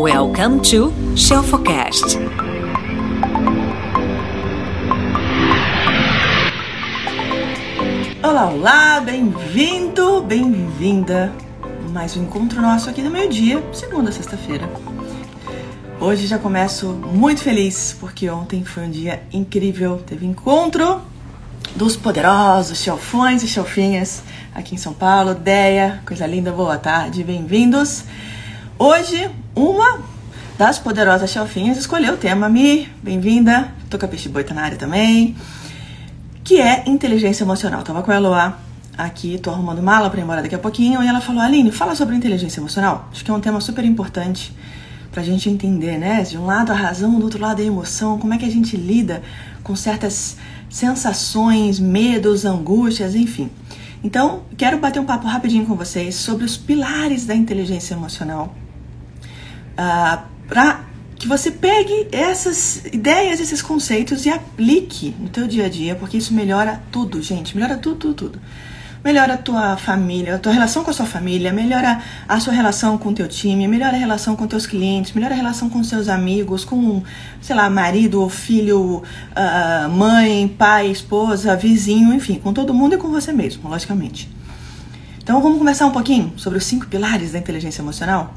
Welcome to Shelfocast. Olá, olá, bem-vindo, bem-vinda. Mais um encontro nosso aqui no meio-dia, segunda, sexta-feira. Hoje já começo muito feliz porque ontem foi um dia incrível. Teve encontro dos poderosos chelfões e chelfinhas aqui em São Paulo. Deia, coisa linda, boa tarde, bem-vindos. Hoje, uma das poderosas chelfinhas escolheu o tema Mi, bem-vinda. Tô com a Peixe Boi tá na área também. Que é inteligência emocional. Tava com a Eloá aqui, tô arrumando mala para ir embora daqui a pouquinho. E ela falou: Aline, fala sobre inteligência emocional. Acho que é um tema super importante pra gente entender, né? De um lado a razão, do outro lado a emoção. Como é que a gente lida com certas sensações, medos, angústias, enfim. Então, quero bater um papo rapidinho com vocês sobre os pilares da inteligência emocional. Uh, ah, para que você pegue essas ideias, esses conceitos e aplique no teu dia a dia, porque isso melhora tudo, gente. Melhora tudo, tudo, tudo melhora a tua família, a tua relação com a sua família, melhora a sua relação com o teu time, melhora a relação com teus clientes, melhora a relação com seus amigos, com, sei lá, marido, filho, uh, mãe, pai, esposa, vizinho, enfim, com todo mundo e com você mesmo, logicamente. Então vamos conversar um pouquinho sobre os cinco pilares da inteligência emocional?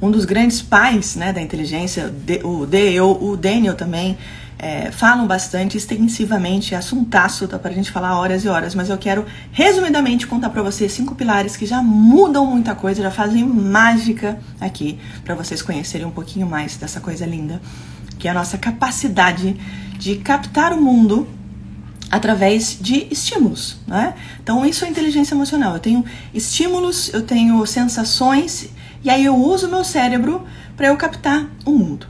Um dos grandes pais né, da inteligência, o Dale, o Daniel também, é, falam bastante extensivamente, é assuntaço, tá pra gente falar horas e horas, mas eu quero resumidamente contar para vocês cinco pilares que já mudam muita coisa, já fazem mágica aqui, para vocês conhecerem um pouquinho mais dessa coisa linda, que é a nossa capacidade de captar o mundo através de estímulos, né? Então isso é inteligência emocional. Eu tenho estímulos, eu tenho sensações e aí eu uso o meu cérebro para eu captar o mundo.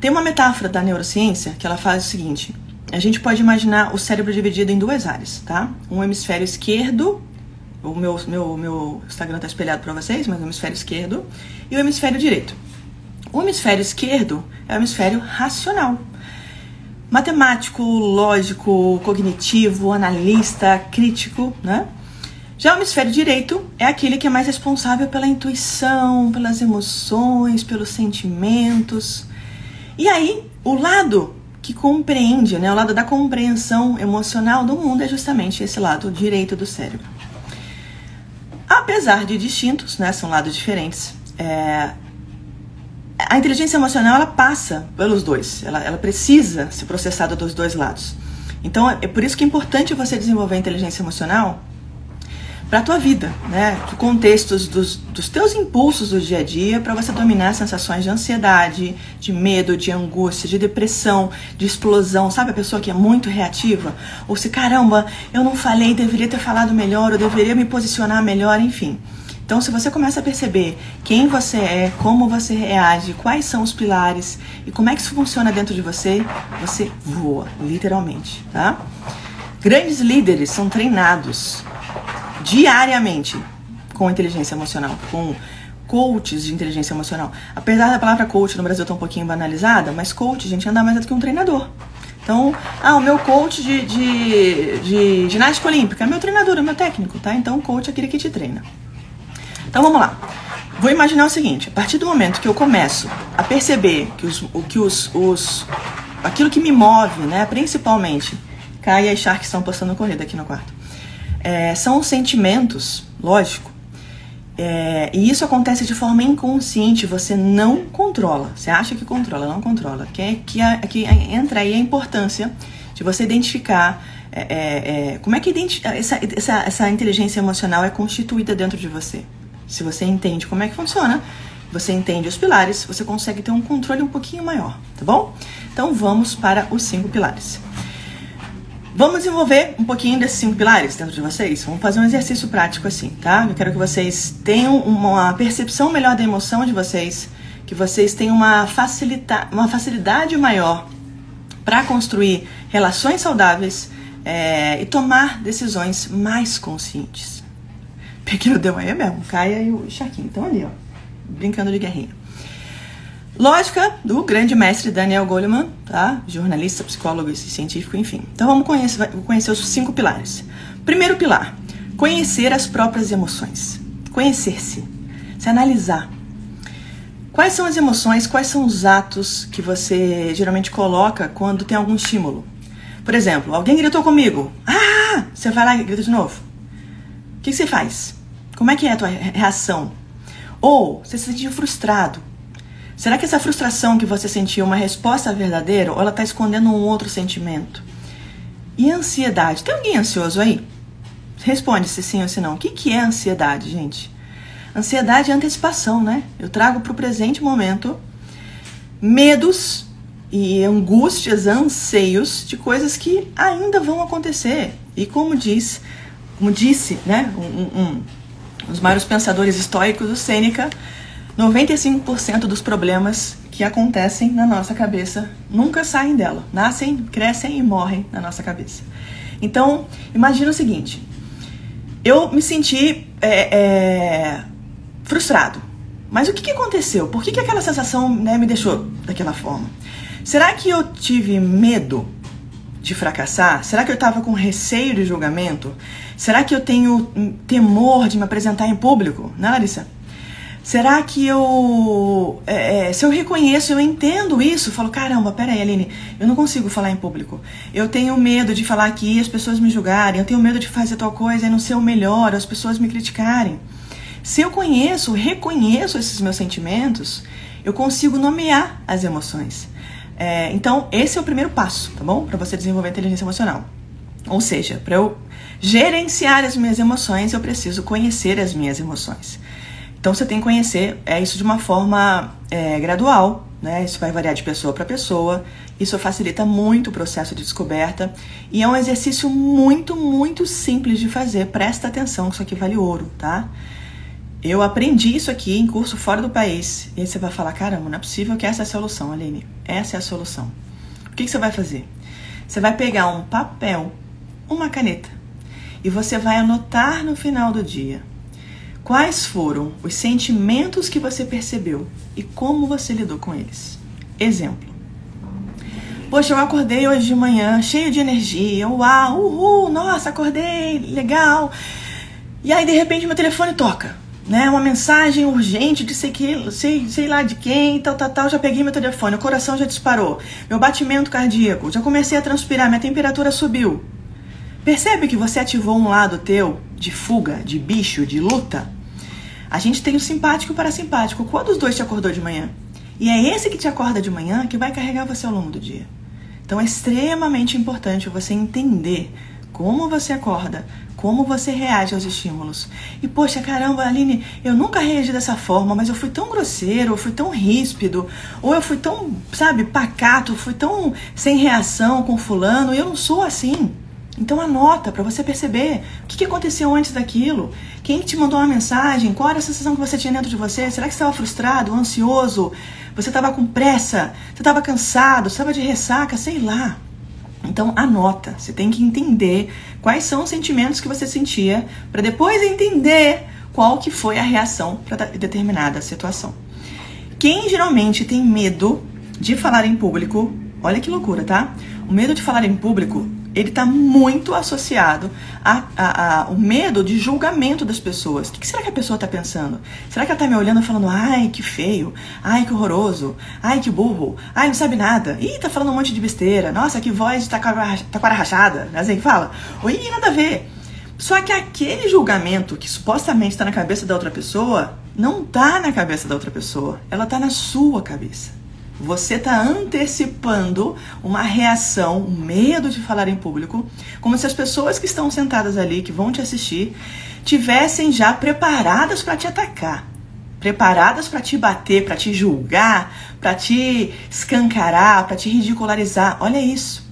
Tem uma metáfora da neurociência que ela faz o seguinte: a gente pode imaginar o cérebro dividido em duas áreas, tá? Um hemisfério esquerdo, o meu, meu, meu Instagram tá espelhado para vocês, mas o hemisfério esquerdo, e o hemisfério direito. O hemisfério esquerdo é o hemisfério racional. Matemático, lógico, cognitivo, analista, crítico, né? Já o hemisfério direito é aquele que é mais responsável pela intuição, pelas emoções, pelos sentimentos. E aí, o lado que compreende, né, o lado da compreensão emocional do mundo é justamente esse lado direito do cérebro. Apesar de distintos, né, são lados diferentes, é, a inteligência emocional ela passa pelos dois, ela, ela precisa ser processada dos dois lados. Então é por isso que é importante você desenvolver a inteligência emocional para a tua vida, né? Contextos dos, dos teus impulsos do dia a dia para você dominar sensações de ansiedade, de medo, de angústia, de depressão, de explosão. Sabe a pessoa que é muito reativa? Ou se, caramba, eu não falei, deveria ter falado melhor, eu deveria me posicionar melhor, enfim. Então, se você começa a perceber quem você é, como você reage, quais são os pilares e como é que isso funciona dentro de você, você voa, literalmente, tá? Grandes líderes são treinados diariamente com inteligência emocional, com coaches de inteligência emocional. Apesar da palavra coach no Brasil estar um pouquinho banalizada, mas coach, gente, anda mais do que um treinador. Então, ah, o meu coach de, de, de ginástica olímpica é meu treinador, é meu técnico, tá? Então, coach é aquele que te treina. Então, vamos lá. Vou imaginar o seguinte: a partir do momento que eu começo a perceber que os, o que os, os aquilo que me move, né, principalmente, Kai e as Sharks estão postando corrida aqui no quarto é, são sentimentos, lógico. É, e isso acontece de forma inconsciente, você não controla. Você acha que controla, não controla. Que, é, que, é, que entra aí a importância de você identificar é, é, é como é que essa, essa, essa inteligência emocional é constituída dentro de você. Se você entende como é que funciona, você entende os pilares, você consegue ter um controle um pouquinho maior, tá bom? Então vamos para os cinco pilares. Vamos desenvolver um pouquinho desses cinco pilares dentro de vocês? Vamos fazer um exercício prático assim, tá? Eu quero que vocês tenham uma percepção melhor da emoção de vocês, que vocês tenham uma, facilita uma facilidade maior para construir relações saudáveis é, e tomar decisões mais conscientes. Pequeno deu aí mesmo, Caia e o Chaquinho estão ali, ó, brincando de guerrinha. Lógica do grande mestre Daniel Goleman, tá? Jornalista, psicólogo e científico, enfim. Então vamos conhecer, conhecer os cinco pilares. Primeiro pilar: conhecer as próprias emoções. Conhecer-se. Se analisar. Quais são as emoções, quais são os atos que você geralmente coloca quando tem algum estímulo? Por exemplo, alguém gritou comigo. Ah! Você vai lá e grita de novo. O que você faz? Como é que é a tua reação? Ou você se sentiu frustrado. Será que essa frustração que você sentiu é uma resposta verdadeira ou ela está escondendo um outro sentimento? E ansiedade? Tem alguém ansioso aí? Responde se sim ou se não. O que, que é ansiedade, gente? Ansiedade é antecipação, né? Eu trago para o presente momento medos e angústias, anseios de coisas que ainda vão acontecer. E como diz, como disse, né, um, um, um dos maiores pensadores estoicos, o Sêneca, 95% dos problemas que acontecem na nossa cabeça nunca saem dela. Nascem, crescem e morrem na nossa cabeça. Então, imagina o seguinte: eu me senti é, é, frustrado. Mas o que, que aconteceu? Por que, que aquela sensação né, me deixou daquela forma? Será que eu tive medo de fracassar? Será que eu estava com receio de julgamento? Será que eu tenho temor de me apresentar em público? Né, Larissa? Será que eu. É, é, se eu reconheço, eu entendo isso, falo, caramba, peraí, Aline, eu não consigo falar em público. Eu tenho medo de falar aqui as pessoas me julgarem. Eu tenho medo de fazer tal coisa e não ser o melhor, as pessoas me criticarem. Se eu conheço, reconheço esses meus sentimentos, eu consigo nomear as emoções. É, então, esse é o primeiro passo, tá bom? Para você desenvolver inteligência emocional. Ou seja, para eu gerenciar as minhas emoções, eu preciso conhecer as minhas emoções. Então você tem que conhecer é, isso de uma forma é, gradual, né? Isso vai variar de pessoa para pessoa. Isso facilita muito o processo de descoberta e é um exercício muito, muito simples de fazer. Presta atenção que isso aqui vale ouro, tá? Eu aprendi isso aqui em curso fora do país. E aí você vai falar: caramba, não é possível que essa é a solução, Aline. Essa é a solução. O que, que você vai fazer? Você vai pegar um papel, uma caneta, e você vai anotar no final do dia Quais foram os sentimentos que você percebeu e como você lidou com eles? Exemplo. Poxa, eu acordei hoje de manhã cheio de energia. Uau, uhul, nossa, acordei, legal. E aí, de repente, meu telefone toca. Né, uma mensagem urgente de sei, que, sei, sei lá de quem, tal, tal, tal. Já peguei meu telefone, o coração já disparou. Meu batimento cardíaco, já comecei a transpirar, minha temperatura subiu. Percebe que você ativou um lado teu de fuga, de bicho, de luta? A gente tem o simpático e o parasimpático. Qual dos dois te acordou de manhã? E é esse que te acorda de manhã que vai carregar você ao longo do dia. Então é extremamente importante você entender como você acorda, como você reage aos estímulos. E poxa, caramba, Aline, eu nunca reagi dessa forma, mas eu fui tão grosseiro, eu fui tão ríspido, ou eu fui tão, sabe, pacato, fui tão sem reação com fulano, e eu não sou assim. Então anota para você perceber o que, aconteceu antes daquilo. Quem te mandou uma mensagem? Qual era a sensação que você tinha dentro de você? Será que você estava frustrado, ansioso? Você estava com pressa? Você estava cansado? Você estava de ressaca? Sei lá. Então anota. Você tem que entender quais são os sentimentos que você sentia para depois entender qual que foi a reação para determinada situação. Quem geralmente tem medo de falar em público, olha que loucura, tá? O medo de falar em público ele está muito associado ao medo de julgamento das pessoas. O que, que será que a pessoa está pensando? Será que ela está me olhando falando, ai, que feio, ai, que horroroso, ai, que burro, ai, não sabe nada, ih, tá falando um monte de besteira, nossa, que voz de taquara, taquara rachada, é assim que fala, oi, nada a ver. Só que aquele julgamento que supostamente está na cabeça da outra pessoa, não está na cabeça da outra pessoa, ela está na sua cabeça. Você está antecipando uma reação, um medo de falar em público, como se as pessoas que estão sentadas ali, que vão te assistir, tivessem já preparadas para te atacar, preparadas para te bater, para te julgar, para te escancarar, para te ridicularizar. Olha isso.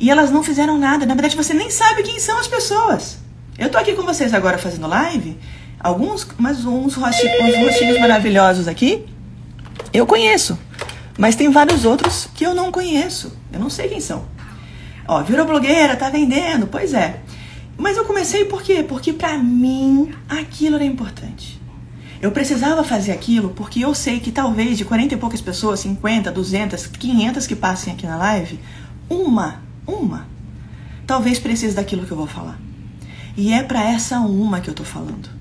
E elas não fizeram nada. Na verdade, você nem sabe quem são as pessoas. Eu tô aqui com vocês agora fazendo live, alguns, mas uns rostinhos maravilhosos aqui, eu conheço. Mas tem vários outros que eu não conheço. Eu não sei quem são. Ó, virou blogueira, tá vendendo. Pois é. Mas eu comecei por quê? Porque para mim aquilo era importante. Eu precisava fazer aquilo porque eu sei que talvez de 40 e poucas pessoas, 50, 200, 500 que passem aqui na live, uma, uma, talvez precise daquilo que eu vou falar. E é para essa uma que eu tô falando.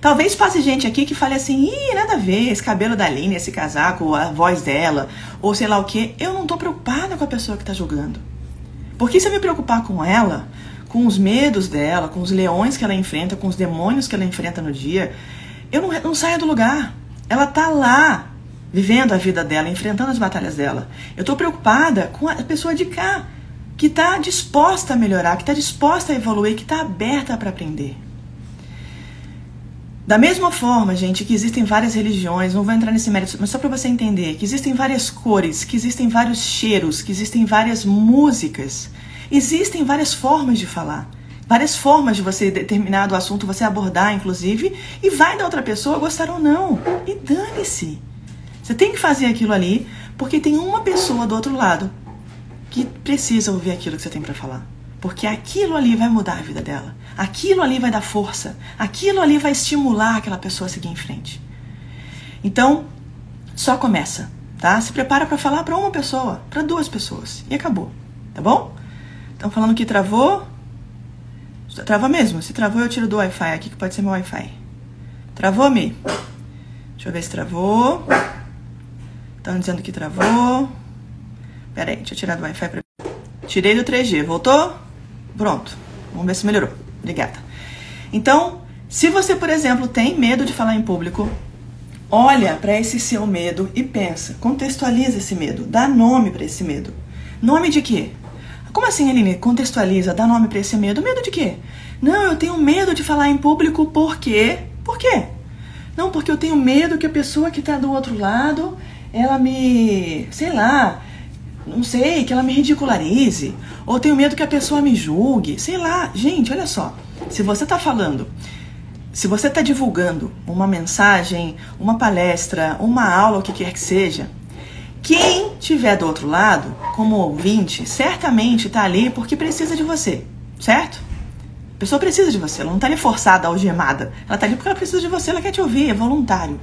Talvez passe gente aqui que fale assim, ih, nada a ver, esse cabelo da Aline, esse casaco, a voz dela, ou sei lá o que. Eu não tô preocupada com a pessoa que tá julgando. Porque se eu me preocupar com ela, com os medos dela, com os leões que ela enfrenta, com os demônios que ela enfrenta no dia, eu não, não saio do lugar. Ela tá lá, vivendo a vida dela, enfrentando as batalhas dela. Eu tô preocupada com a pessoa de cá, que está disposta a melhorar, que está disposta a evoluir, que está aberta para aprender. Da mesma forma, gente, que existem várias religiões, não vou entrar nesse mérito, mas só para você entender, que existem várias cores, que existem vários cheiros, que existem várias músicas, existem várias formas de falar, várias formas de você determinado assunto você abordar, inclusive, e vai da outra pessoa gostar ou não. E dane-se. Você tem que fazer aquilo ali, porque tem uma pessoa do outro lado que precisa ouvir aquilo que você tem para falar. Porque aquilo ali vai mudar a vida dela. Aquilo ali vai dar força. Aquilo ali vai estimular aquela pessoa a seguir em frente. Então, só começa, tá? Se prepara para falar para uma pessoa, para duas pessoas e acabou, tá bom? Estão falando que travou? Trava mesmo. Se travou, eu tiro do Wi-Fi aqui, que pode ser meu Wi-Fi. Travou, Mi? Deixa eu ver se travou. Estão dizendo que travou. Pera aí, deixa eu tirar do Wi-Fi pra... Tirei do 3G. Voltou? Pronto. Vamos ver se melhorou. Obrigada. Então, se você, por exemplo, tem medo de falar em público, olha para esse seu medo e pensa, contextualiza esse medo, dá nome para esse medo. Nome de quê? Como assim, Aline? Contextualiza, dá nome para esse medo. Medo de quê? Não, eu tenho medo de falar em público porque. Por quê? Não, porque eu tenho medo que a pessoa que está do outro lado, ela me. sei lá, não sei, que ela me ridicularize, ou tenho medo que a pessoa me julgue, sei lá. Gente, olha só, se você está falando, se você está divulgando uma mensagem, uma palestra, uma aula, o que quer que seja, quem tiver do outro lado, como ouvinte, certamente está ali porque precisa de você, certo? A pessoa precisa de você, ela não está ali forçada, algemada. Ela está ali porque ela precisa de você, ela quer te ouvir, é voluntário.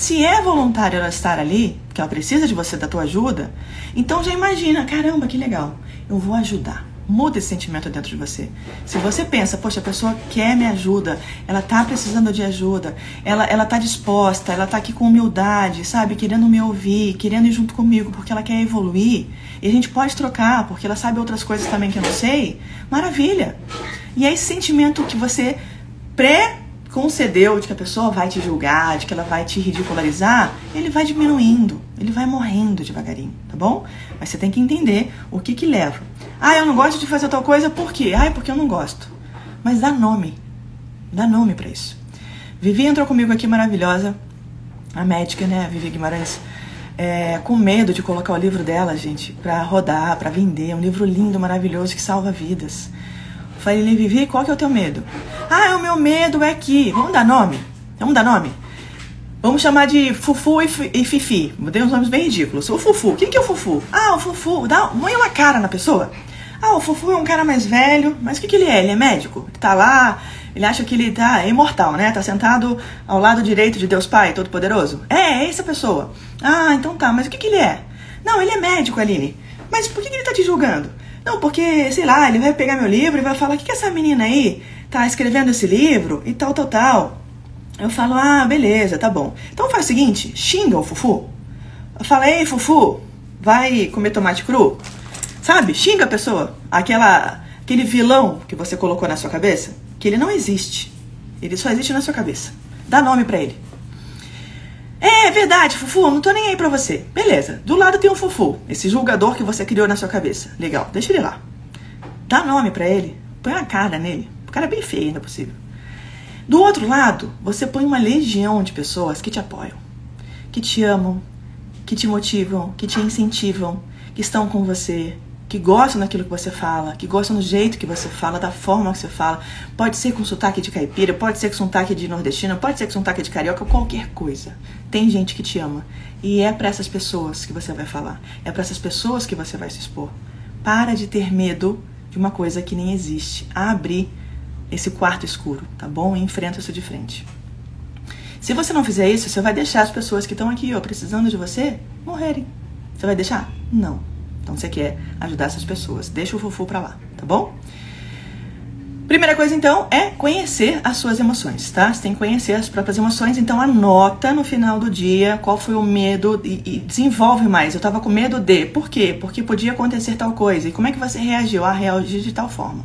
Se é voluntário ela estar ali, que ela precisa de você, da tua ajuda, então já imagina, caramba, que legal, eu vou ajudar. Muda esse sentimento dentro de você. Se você pensa, poxa, a pessoa quer me ajuda, ela tá precisando de ajuda, ela, ela tá disposta, ela tá aqui com humildade, sabe? Querendo me ouvir, querendo ir junto comigo, porque ela quer evoluir. E a gente pode trocar, porque ela sabe outras coisas também que eu não sei. Maravilha! E é esse sentimento que você pré concedeu de que a pessoa vai te julgar, de que ela vai te ridicularizar, ele vai diminuindo, ele vai morrendo devagarinho, tá bom? Mas você tem que entender o que que leva. Ah, eu não gosto de fazer tal coisa, por quê? Ah, é porque eu não gosto. Mas dá nome, dá nome para isso. Vivi entrou comigo aqui maravilhosa, a médica, né, Vivi Guimarães, é, com medo de colocar o livro dela, gente, para rodar, para vender, um livro lindo, maravilhoso que salva vidas. Falei, Vivi, qual que é o teu medo? Ah, o meu medo é que. Vamos dar nome? Vamos dar nome? Vamos chamar de Fufu e, Fifi. Dei uns nomes bem ridículos. O Fufu. Quem que é o Fufu? Ah, o Fufu. Dá, põe uma cara na pessoa. Ah, o Fufu é um cara mais velho. Mas o que, que ele é? Ele é médico? Ele tá lá. Ele acha que ele tá é imortal, né? Tá sentado ao lado direito de Deus Pai Todo-Poderoso? É, é essa pessoa. Ah, então tá. Mas o que, que ele é? Não, ele é médico, Aline. Mas por que, que ele tá te julgando? Não, porque, sei lá, ele vai pegar meu livro e vai falar: o que, que essa menina aí tá escrevendo esse livro e tal, tal, tal. Eu falo: ah, beleza, tá bom. Então faz o seguinte: xinga o Fufu. Fala: ei, Fufu, vai comer tomate cru? Sabe? Xinga a pessoa. Aquela, aquele vilão que você colocou na sua cabeça, que ele não existe. Ele só existe na sua cabeça. Dá nome para ele. É verdade, Fufu, não tô nem aí pra você. Beleza, do lado tem um Fufu, esse julgador que você criou na sua cabeça. Legal, deixa ele lá. Dá nome para ele, põe uma cara nele. O cara é bem feio ainda possível. Do outro lado, você põe uma legião de pessoas que te apoiam, que te amam, que te motivam, que te incentivam, que estão com você, que gostam daquilo que você fala, que gostam do jeito que você fala, da forma que você fala. Pode ser com sotaque de caipira, pode ser com sotaque de nordestina, pode ser com sotaque de carioca, qualquer coisa. Tem gente que te ama. E é para essas pessoas que você vai falar. É para essas pessoas que você vai se expor. Para de ter medo de uma coisa que nem existe. Abre esse quarto escuro, tá bom? E enfrenta isso de frente. Se você não fizer isso, você vai deixar as pessoas que estão aqui, ó, precisando de você, morrerem. Você vai deixar? Não. Então você quer ajudar essas pessoas. Deixa o fufu pra lá, tá bom? Primeira coisa, então, é conhecer as suas emoções, tá? Você tem que conhecer as próprias emoções, então anota no final do dia qual foi o medo e, e desenvolve mais. Eu tava com medo de. Por quê? Porque podia acontecer tal coisa. E como é que você reagiu? Ah, reagir de tal forma.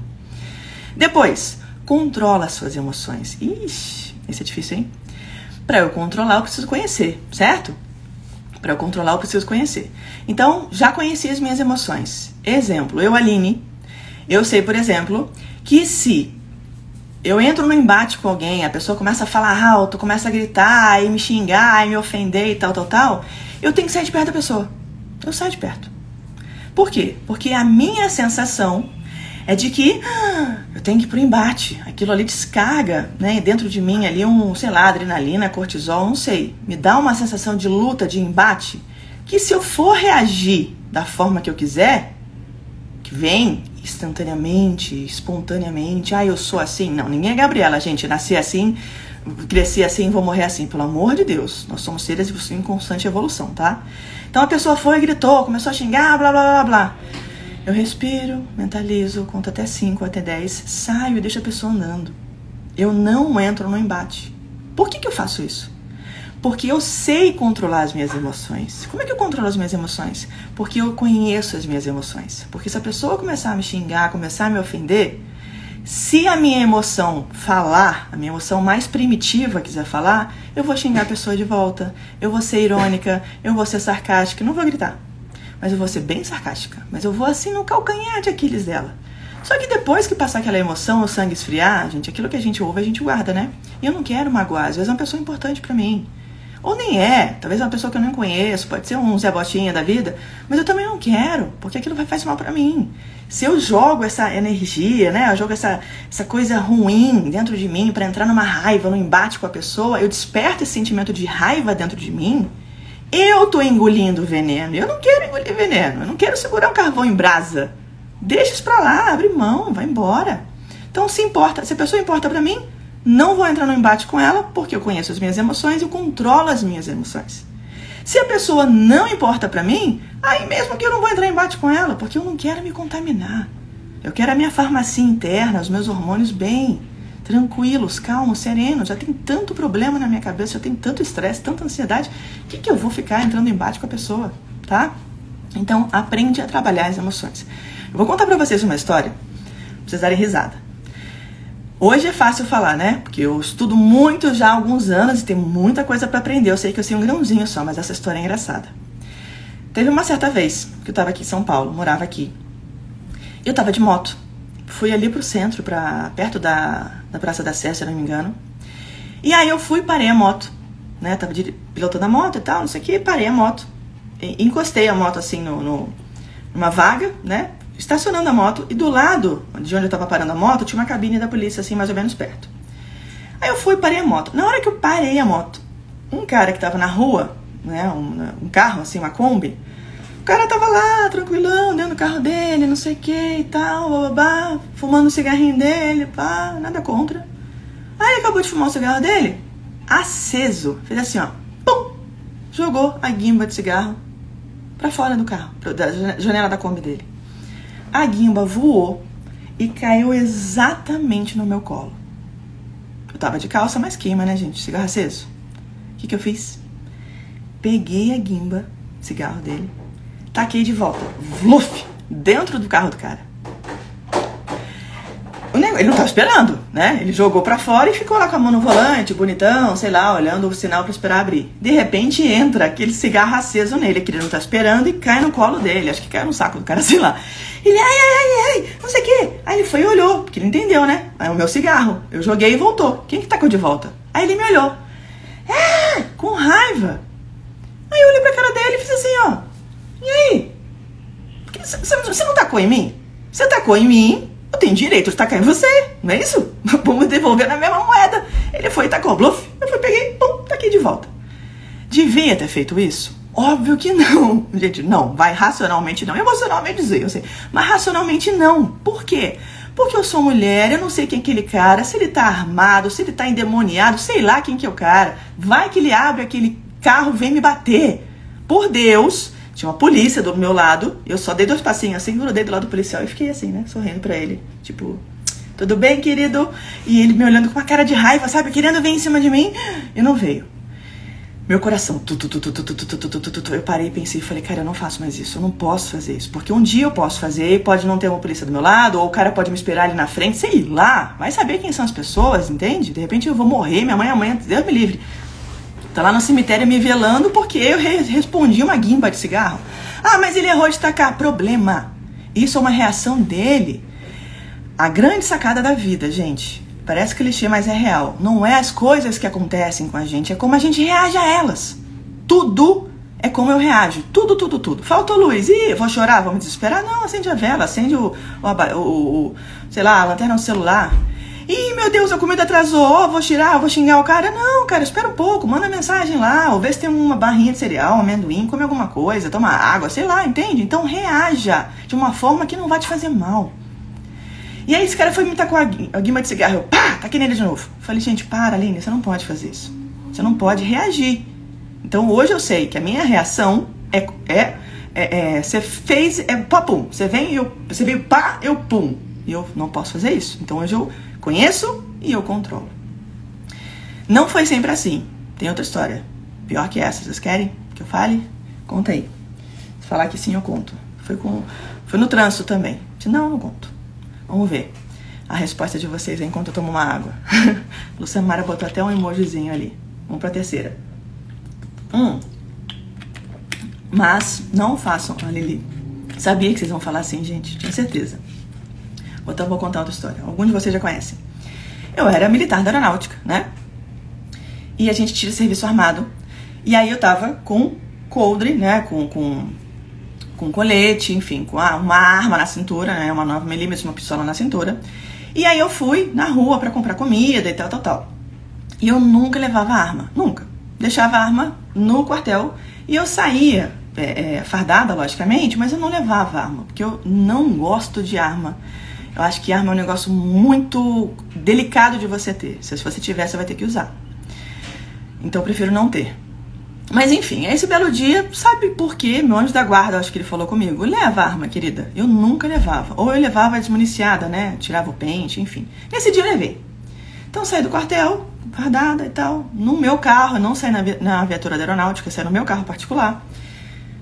Depois, controla as suas emoções. Ixi, isso é difícil, hein? Para eu controlar, eu preciso conhecer, certo? Para eu controlar, eu preciso conhecer. Então, já conheci as minhas emoções. Exemplo, eu, Aline, eu sei, por exemplo, que se eu entro no embate com alguém, a pessoa começa a falar alto, começa a gritar e me xingar e me ofender e tal, tal, tal, eu tenho que sair de perto da pessoa. Eu saio de perto. Por quê? Porque a minha sensação é de que ah, eu tenho que ir pro embate. Aquilo ali descarga, né, dentro de mim ali um, sei lá, adrenalina, cortisol, não sei. Me dá uma sensação de luta, de embate, que se eu for reagir da forma que eu quiser, que vem instantaneamente, espontaneamente. Ah, eu sou assim. Não, ninguém é Gabriela, gente. Nasci assim, cresci assim, vou morrer assim. Pelo amor de Deus. Nós somos seres em constante evolução, tá? Então a pessoa foi, gritou, começou a xingar, blá blá blá blá. Eu respiro, mentalizo, conto até 5, até 10, saio e deixo a pessoa andando. Eu não entro no embate. Por que, que eu faço isso? Porque eu sei controlar as minhas emoções. Como é que eu controlo as minhas emoções? Porque eu conheço as minhas emoções. Porque se a pessoa começar a me xingar, começar a me ofender, se a minha emoção falar, a minha emoção mais primitiva quiser falar, eu vou xingar a pessoa de volta, eu vou ser irônica, eu vou ser sarcástica, não vou gritar. Mas eu vou ser bem sarcástica. Mas eu vou assim no calcanhar de Aquiles dela. Só que depois que passar aquela emoção, o sangue esfriar, gente, aquilo que a gente ouve, a gente guarda, né? E eu não quero magoar, às vezes é uma pessoa importante para mim. Ou nem é, talvez é uma pessoa que eu não conheço, pode ser um Zé Botinha da vida, mas eu também não quero, porque aquilo vai fazer mal para mim. Se eu jogo essa energia, né, eu jogo essa, essa coisa ruim dentro de mim para entrar numa raiva, num embate com a pessoa, eu desperto esse sentimento de raiva dentro de mim, eu tô engolindo veneno. Eu não quero engolir veneno, eu não quero segurar um carvão em brasa. Deixa isso pra lá, abre mão, vai embora. Então, se importa, se a pessoa importa para mim, não vou entrar no embate com ela porque eu conheço as minhas emoções e controlo as minhas emoções. Se a pessoa não importa para mim, aí mesmo que eu não vou entrar em embate com ela, porque eu não quero me contaminar. Eu quero a minha farmácia interna, os meus hormônios bem, tranquilos, calmos, serenos. Já tem tanto problema na minha cabeça, já tem tanto estresse, tanta ansiedade. O que, que eu vou ficar entrando em embate com a pessoa, tá? Então, aprende a trabalhar as emoções. Eu vou contar para vocês uma história, pra vocês darem risada. Hoje é fácil falar, né? Porque eu estudo muito já há alguns anos e tem muita coisa para aprender. Eu sei que eu sei um grãozinho só, mas essa história é engraçada. Teve uma certa vez que eu tava aqui em São Paulo, morava aqui. Eu tava de moto. Fui ali pro centro, pra, perto da, da Praça da Sé, se eu não me engano. E aí eu fui parei a moto. Né? Tava pilotando a moto e tal, não sei o que, parei a moto. E, encostei a moto assim no, no, numa vaga, né? estacionando a moto e do lado de onde eu estava parando a moto tinha uma cabine da polícia, assim, mais ou menos perto. Aí eu fui parei a moto. Na hora que eu parei a moto, um cara que estava na rua, né, um, um, carro, assim, uma Kombi, cara tava lá, tranquilão, dentro do carro dele, não sei o que e tal, babá, fumando o cigarrinho dele, pá, nada contra. Aí ele acabou de fumar o cigarro dele, aceso, fez assim, ó, pum, jogou a guimba de cigarro pra fora do carro, da janela da Kombi dele a guimba voou e caiu exatamente no meu colo. Eu tava de calça, mas queima, né, gente? Cigarro aceso. O que, que eu fiz? Peguei a guimba, cigarro dele, taquei de volta, vluf, dentro do carro do cara ele não tava esperando, né? Ele jogou para fora e ficou lá com a mão no volante, bonitão, sei lá, olhando o sinal para esperar abrir. De repente entra aquele cigarro aceso nele, que ele não tá esperando, e cai no colo dele. Acho que cai no saco do cara, sei lá. Ele, ai, ai, ai, ai, não sei o quê. Aí ele foi e olhou, porque ele entendeu, né? Aí o meu cigarro. Eu joguei e voltou. Quem que tacou de volta? Aí ele me olhou. É, com raiva. Aí eu olhei pra cara dele e fiz assim, ó. E aí? Você não tacou em mim? Você tacou em mim, eu tenho direito de tacar em você, não é isso? Vamos devolver na mesma moeda. Ele foi e tacou bluff, eu fui, peguei, pum, taquei de volta. Devia ter feito isso? Óbvio que não. Gente, não, vai racionalmente não. Emocionalmente dizer, eu sei. Mas racionalmente não. Por quê? Porque eu sou mulher, eu não sei quem é aquele cara, se ele tá armado, se ele tá endemoniado, sei lá quem que é o cara. Vai que ele abre aquele carro, vem me bater. Por Deus, tinha uma polícia do meu lado, eu só dei dois passinhos assim, grudei do lado do policial e fiquei assim, né? Sorrindo pra ele. Tipo, Tudo bem, querido? E ele me olhando com uma cara de raiva, sabe? Querendo vir em cima de mim. E não veio. Meu coração, eu parei e pensei, falei, cara, eu não faço mais isso, eu não posso fazer isso, porque um dia eu posso fazer, pode não ter uma polícia do meu lado, ou o cara pode me esperar ali na frente, sei lá, vai saber quem são as pessoas, entende? De repente eu vou morrer, minha mãe amanhã, Deus me livre, tá lá no cemitério me velando porque eu re respondi uma guimba de cigarro. Ah, mas ele errou de tacar, problema, isso é uma reação dele. A grande sacada da vida, gente, Parece clichê, mas é real. Não é as coisas que acontecem com a gente, é como a gente reage a elas. Tudo é como eu reajo. Tudo, tudo, tudo. Faltou luz. Ih, vou chorar, vou me desesperar. Não, acende a vela, acende o, o, o, o sei lá, a lanterna no celular. Ih, meu Deus, a comida atrasou, vou tirar, vou xingar o cara. Não, cara, espera um pouco, manda mensagem lá, ou vê se tem uma barrinha de cereal, amendoim, come alguma coisa, toma água, sei lá, entende? Então reaja de uma forma que não vai te fazer mal. E aí esse cara foi me tacou a guima de cigarro. Eu, pá, taquei nele de novo. Falei, gente, para, Aline, você não pode fazer isso. Você não pode reagir. Então hoje eu sei que a minha reação é. é, é, é você fez. É pá, pum. Você vem eu. Você veio pá, eu pum. E eu não posso fazer isso. Então hoje eu conheço e eu controlo. Não foi sempre assim. Tem outra história. Pior que essa. Vocês querem que eu fale? Conta aí. Se falar que sim, eu conto. Foi, com, foi no trânsito também. Se não, eu não conto. Vamos ver a resposta de vocês enquanto eu tomo uma água. Lucamara botou até um emojizinho ali. Vamos para a terceira. Hum. Mas não façam a Lili. Sabia que vocês vão falar assim, gente. Tinha certeza. Então vou contar outra história. Alguns de vocês já conhecem. Eu era militar da aeronáutica, né? E a gente tira serviço armado. E aí eu tava com coldre, né? Com, com com colete, enfim, com uma arma na cintura, né, uma 9mm, uma pistola na cintura. E aí eu fui na rua para comprar comida e tal, tal, tal. E eu nunca levava arma, nunca. Deixava a arma no quartel e eu saía é, é, fardada, logicamente, mas eu não levava arma, porque eu não gosto de arma. Eu acho que arma é um negócio muito delicado de você ter. Se você tiver, você vai ter que usar. Então eu prefiro não ter. Mas enfim, esse belo dia, sabe por quê? Meu anjo da guarda, acho que ele falou comigo, leva a arma, querida. Eu nunca levava. Ou eu levava desmuniciada, né? Tirava o pente, enfim. Nesse dia eu levei. Então saí do quartel, fardada e tal, no meu carro, não saí na, na viatura da aeronáutica, saí no meu carro particular,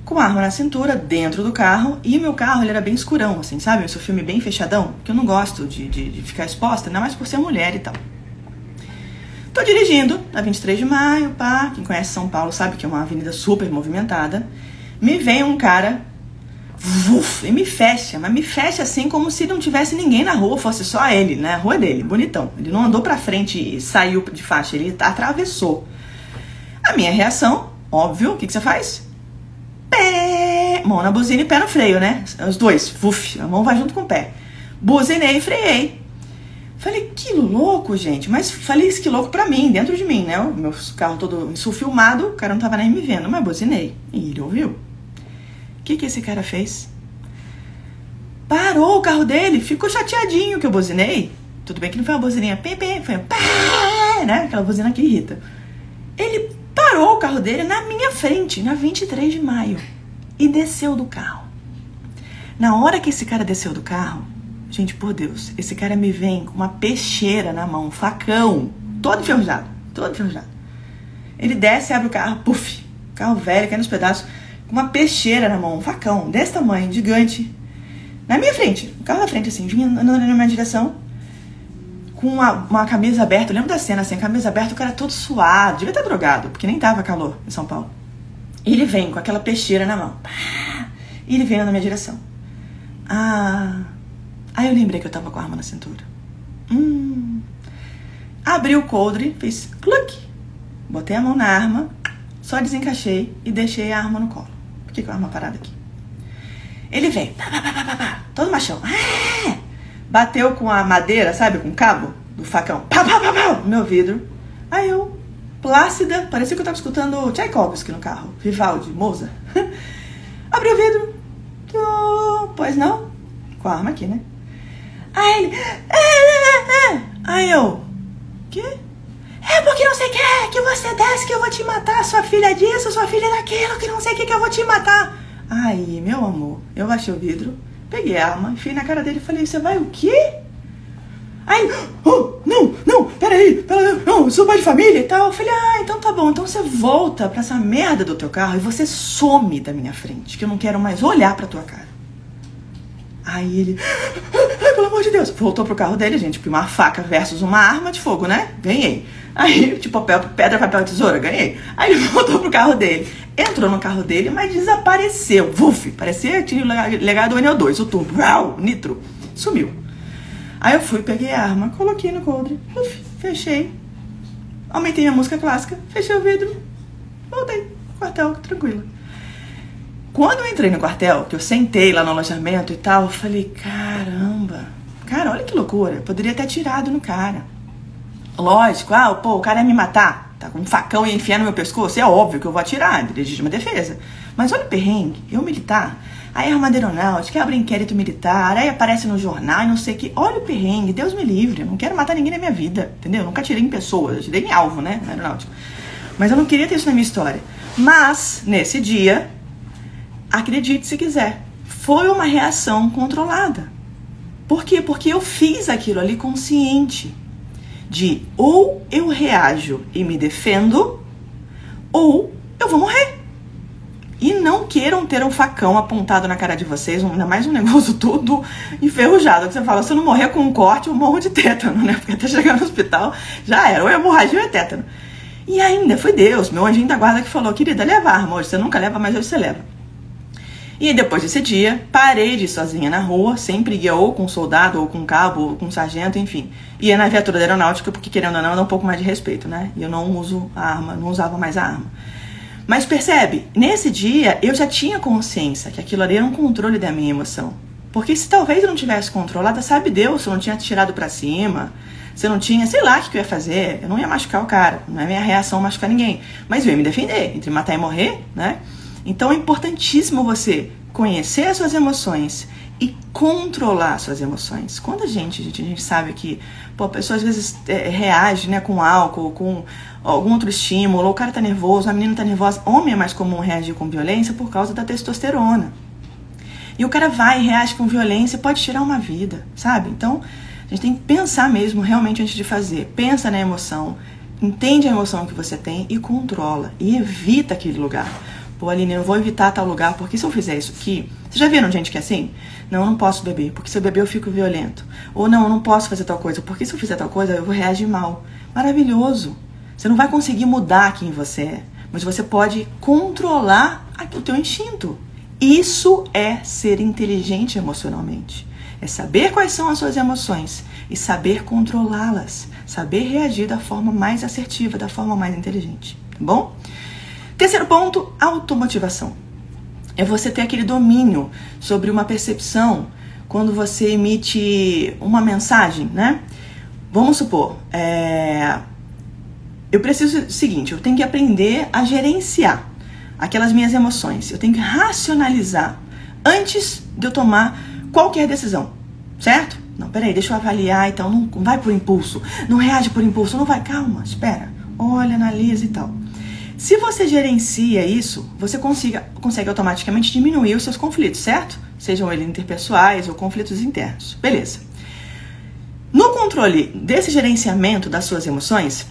com a arma na cintura, dentro do carro, e o meu carro ele era bem escurão, assim, sabe? Esse filme bem fechadão, que eu não gosto de, de, de ficar exposta, ainda mais por ser mulher e tal. Tô dirigindo na 23 de maio, pá. Quem conhece São Paulo sabe que é uma avenida super movimentada. Me vem um cara uf, e me fecha, mas me fecha assim como se não tivesse ninguém na rua, fosse só ele, né? A rua dele, bonitão. Ele não andou pra frente e saiu de faixa, ele atravessou. A minha reação, óbvio, o que, que você faz? Pé, mão na buzina e pé no freio, né? Os dois, uf, a mão vai junto com o pé. Buzinei e freiei. Falei, que louco, gente. Mas falei isso que louco pra mim, dentro de mim, né? O meu carro todo filmado, o cara não tava nem me vendo, mas buzinei. E ele ouviu. O que, que esse cara fez? Parou o carro dele, ficou chateadinho que eu buzinei. Tudo bem que não foi uma buzininha pim, foi um né? Aquela buzina que irrita. Ele parou o carro dele na minha frente, na 23 de maio, e desceu do carro. Na hora que esse cara desceu do carro, Gente, por Deus, esse cara me vem com uma peixeira na mão, um facão, todo enferrujado, todo enferrujado. Ele desce, abre o carro, puf, carro velho, cai nos pedaços, com uma peixeira na mão, um facão desse tamanho, gigante, na minha frente, o carro na frente, assim, vinha na minha direção, com uma, uma camisa aberta, eu lembro da cena, assim, a camisa aberta, o cara todo suado, devia estar drogado, porque nem tava calor em São Paulo. E ele vem com aquela peixeira na mão, e ele vem na minha direção. Ah, Aí eu lembrei que eu tava com a arma na cintura. Hum. Abri o coldre, fiz cluck. Botei a mão na arma, só desencaixei e deixei a arma no colo. Por que, com a arma parada aqui? Ele veio, pá, pá, pá, pá, pá, todo machão. Ah! Bateu com a madeira, sabe, com o cabo do facão. Pá, pá, pá, pá, no meu vidro. Aí eu, plácida, parecia que eu tava escutando Tchaikovsky no carro. Vivaldi, Moza. Abri o vidro. Pois não? Com a arma aqui, né? Aí ele. É, é, é. Aí eu. Quê? É porque não sei o que, que você desce que eu vou te matar, sua filha disso, sua filha daquilo, que não sei o que, que eu vou te matar. Aí, meu amor, eu baixei o vidro, peguei a arma, fui na cara dele e falei, você vai o quê? Aí, oh, não, não, peraí, peraí, não, eu sou pai de família e tal. Eu falei, ah, então tá bom, então você volta pra essa merda do teu carro e você some da minha frente, que eu não quero mais olhar pra tua cara. Aí ele, ai, pelo amor de Deus, voltou pro carro dele, gente, uma faca versus uma arma de fogo, né? Ganhei. Aí, tipo, pedra, papel, tesoura, ganhei. Aí ele voltou pro carro dele, entrou no carro dele, mas desapareceu. Vuf, parecia tinha legado o NO2, o turbo, uau, nitro, sumiu. Aí eu fui, peguei a arma, coloquei no coldre, fechei, aumentei minha música clássica, fechei o vidro, voltei quartel, tranquilo. Quando eu entrei no quartel, que eu sentei lá no alojamento e tal, eu falei, caramba, cara, olha que loucura, poderia ter atirado no cara. Lógico, ah, pô, o cara ia me matar, tá com um facão e enfiar no meu pescoço, é óbvio que eu vou atirar, legítima defesa. Mas olha o perrengue, eu militar, Aí é armada aeronáutica, abre inquérito militar, aí aparece no jornal e não sei o que. Olha o perrengue, Deus me livre. Eu não quero matar ninguém na minha vida, entendeu? Eu nunca atirei em pessoas, eu tirei em alvo, né? Na aeronáutica. Mas eu não queria ter isso na minha história. Mas, nesse dia, acredite se quiser, foi uma reação controlada. Por quê? Porque eu fiz aquilo ali consciente de ou eu reajo e me defendo, ou eu vou morrer. E não queiram ter um facão apontado na cara de vocês, ainda mais um negócio todo enferrujado. Que você fala, se eu não morrer com um corte, eu morro de tétano, né? Porque até chegar no hospital já era, ou é hemorragia ou é tétano. E ainda foi Deus, meu anjinho da guarda que falou, querida, leva a arma hoje, você nunca leva, mas hoje você leva. E depois desse dia, parei de ir sozinha na rua, sempre ia ou com um soldado, ou com um cabo, ou com um sargento, enfim. Ia na viatura da aeronáutica, porque querendo ou não, dá um pouco mais de respeito, né? E eu não uso a arma, não usava mais a arma. Mas percebe, nesse dia eu já tinha consciência que aquilo ali era um controle da minha emoção. Porque se talvez eu não tivesse controlado, sabe Deus, eu não tinha tirado para cima, se eu não tinha, sei lá o que eu ia fazer, eu não ia machucar o cara, não é minha reação machucar ninguém, mas eu ia me defender, entre matar e morrer, né? Então é importantíssimo você conhecer as suas emoções e controlar suas emoções. Quando a gente, a gente, a gente sabe que pô, a pessoa às vezes é, reage né, com álcool, com algum outro estímulo, ou o cara tá nervoso, a menina tá nervosa, homem é mais comum reagir com violência por causa da testosterona. E o cara vai e reage com violência, pode tirar uma vida, sabe? Então, a gente tem que pensar mesmo realmente antes de fazer. Pensa na emoção, entende a emoção que você tem e controla. E evita aquele lugar. Pô, Aline, eu vou evitar tal lugar, porque se eu fizer isso aqui. Vocês já viram gente que é assim? Não, eu não posso beber, porque se eu beber eu fico violento. Ou não, eu não posso fazer tal coisa, porque se eu fizer tal coisa eu vou reagir mal. Maravilhoso. Você não vai conseguir mudar quem você é, mas você pode controlar o teu instinto. Isso é ser inteligente emocionalmente. É saber quais são as suas emoções e saber controlá-las, saber reagir da forma mais assertiva, da forma mais inteligente, tá bom? Terceiro ponto, automotivação. É você ter aquele domínio sobre uma percepção quando você emite uma mensagem, né? Vamos supor, é, eu preciso do seguinte, eu tenho que aprender a gerenciar aquelas minhas emoções. Eu tenho que racionalizar antes de eu tomar qualquer decisão, certo? Não, peraí, deixa eu avaliar, então não vai por impulso, não reage por impulso, não vai, calma, espera, olha, analisa e tal. Se você gerencia isso, você consiga, consegue automaticamente diminuir os seus conflitos, certo? Sejam eles interpessoais ou conflitos internos. Beleza. No controle desse gerenciamento das suas emoções,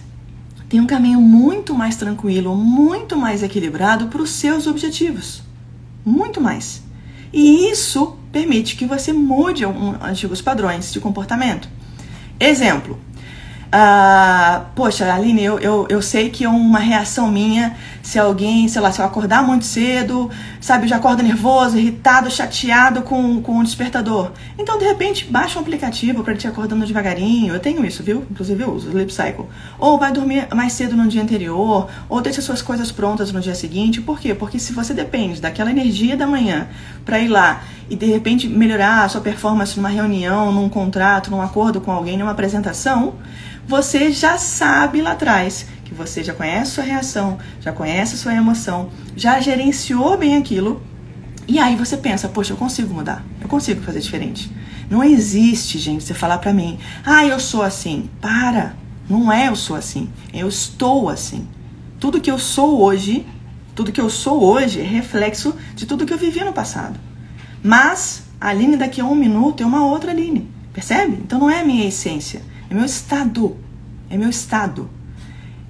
tem um caminho muito mais tranquilo, muito mais equilibrado para os seus objetivos. Muito mais. E isso permite que você mude um, antigos padrões de comportamento. Exemplo, ah, poxa, Aline, eu, eu, eu sei que é uma reação minha se alguém, sei lá, se eu acordar muito cedo, sabe, eu já acordo nervoso, irritado, chateado com, com o despertador. Então, de repente, baixa um aplicativo para te acordando devagarinho. Eu tenho isso, viu? Inclusive eu uso, Sleep Cycle. Ou vai dormir mais cedo no dia anterior, ou deixa suas coisas prontas no dia seguinte. Por quê? Porque se você depende daquela energia da manhã para ir lá e de repente melhorar a sua performance numa reunião, num contrato, num acordo com alguém, numa apresentação, você já sabe lá atrás que você já conhece sua reação, já conhece sua emoção, já gerenciou bem aquilo. E aí você pensa, poxa, eu consigo mudar, eu consigo fazer diferente. Não existe, gente, você falar pra mim, ah, eu sou assim. Para, não é eu sou assim, eu estou assim. Tudo que eu sou hoje, tudo que eu sou hoje é reflexo de tudo que eu vivi no passado. Mas a Aline daqui a um minuto é uma outra Aline. Percebe? Então não é a minha essência, é meu estado. É meu estado.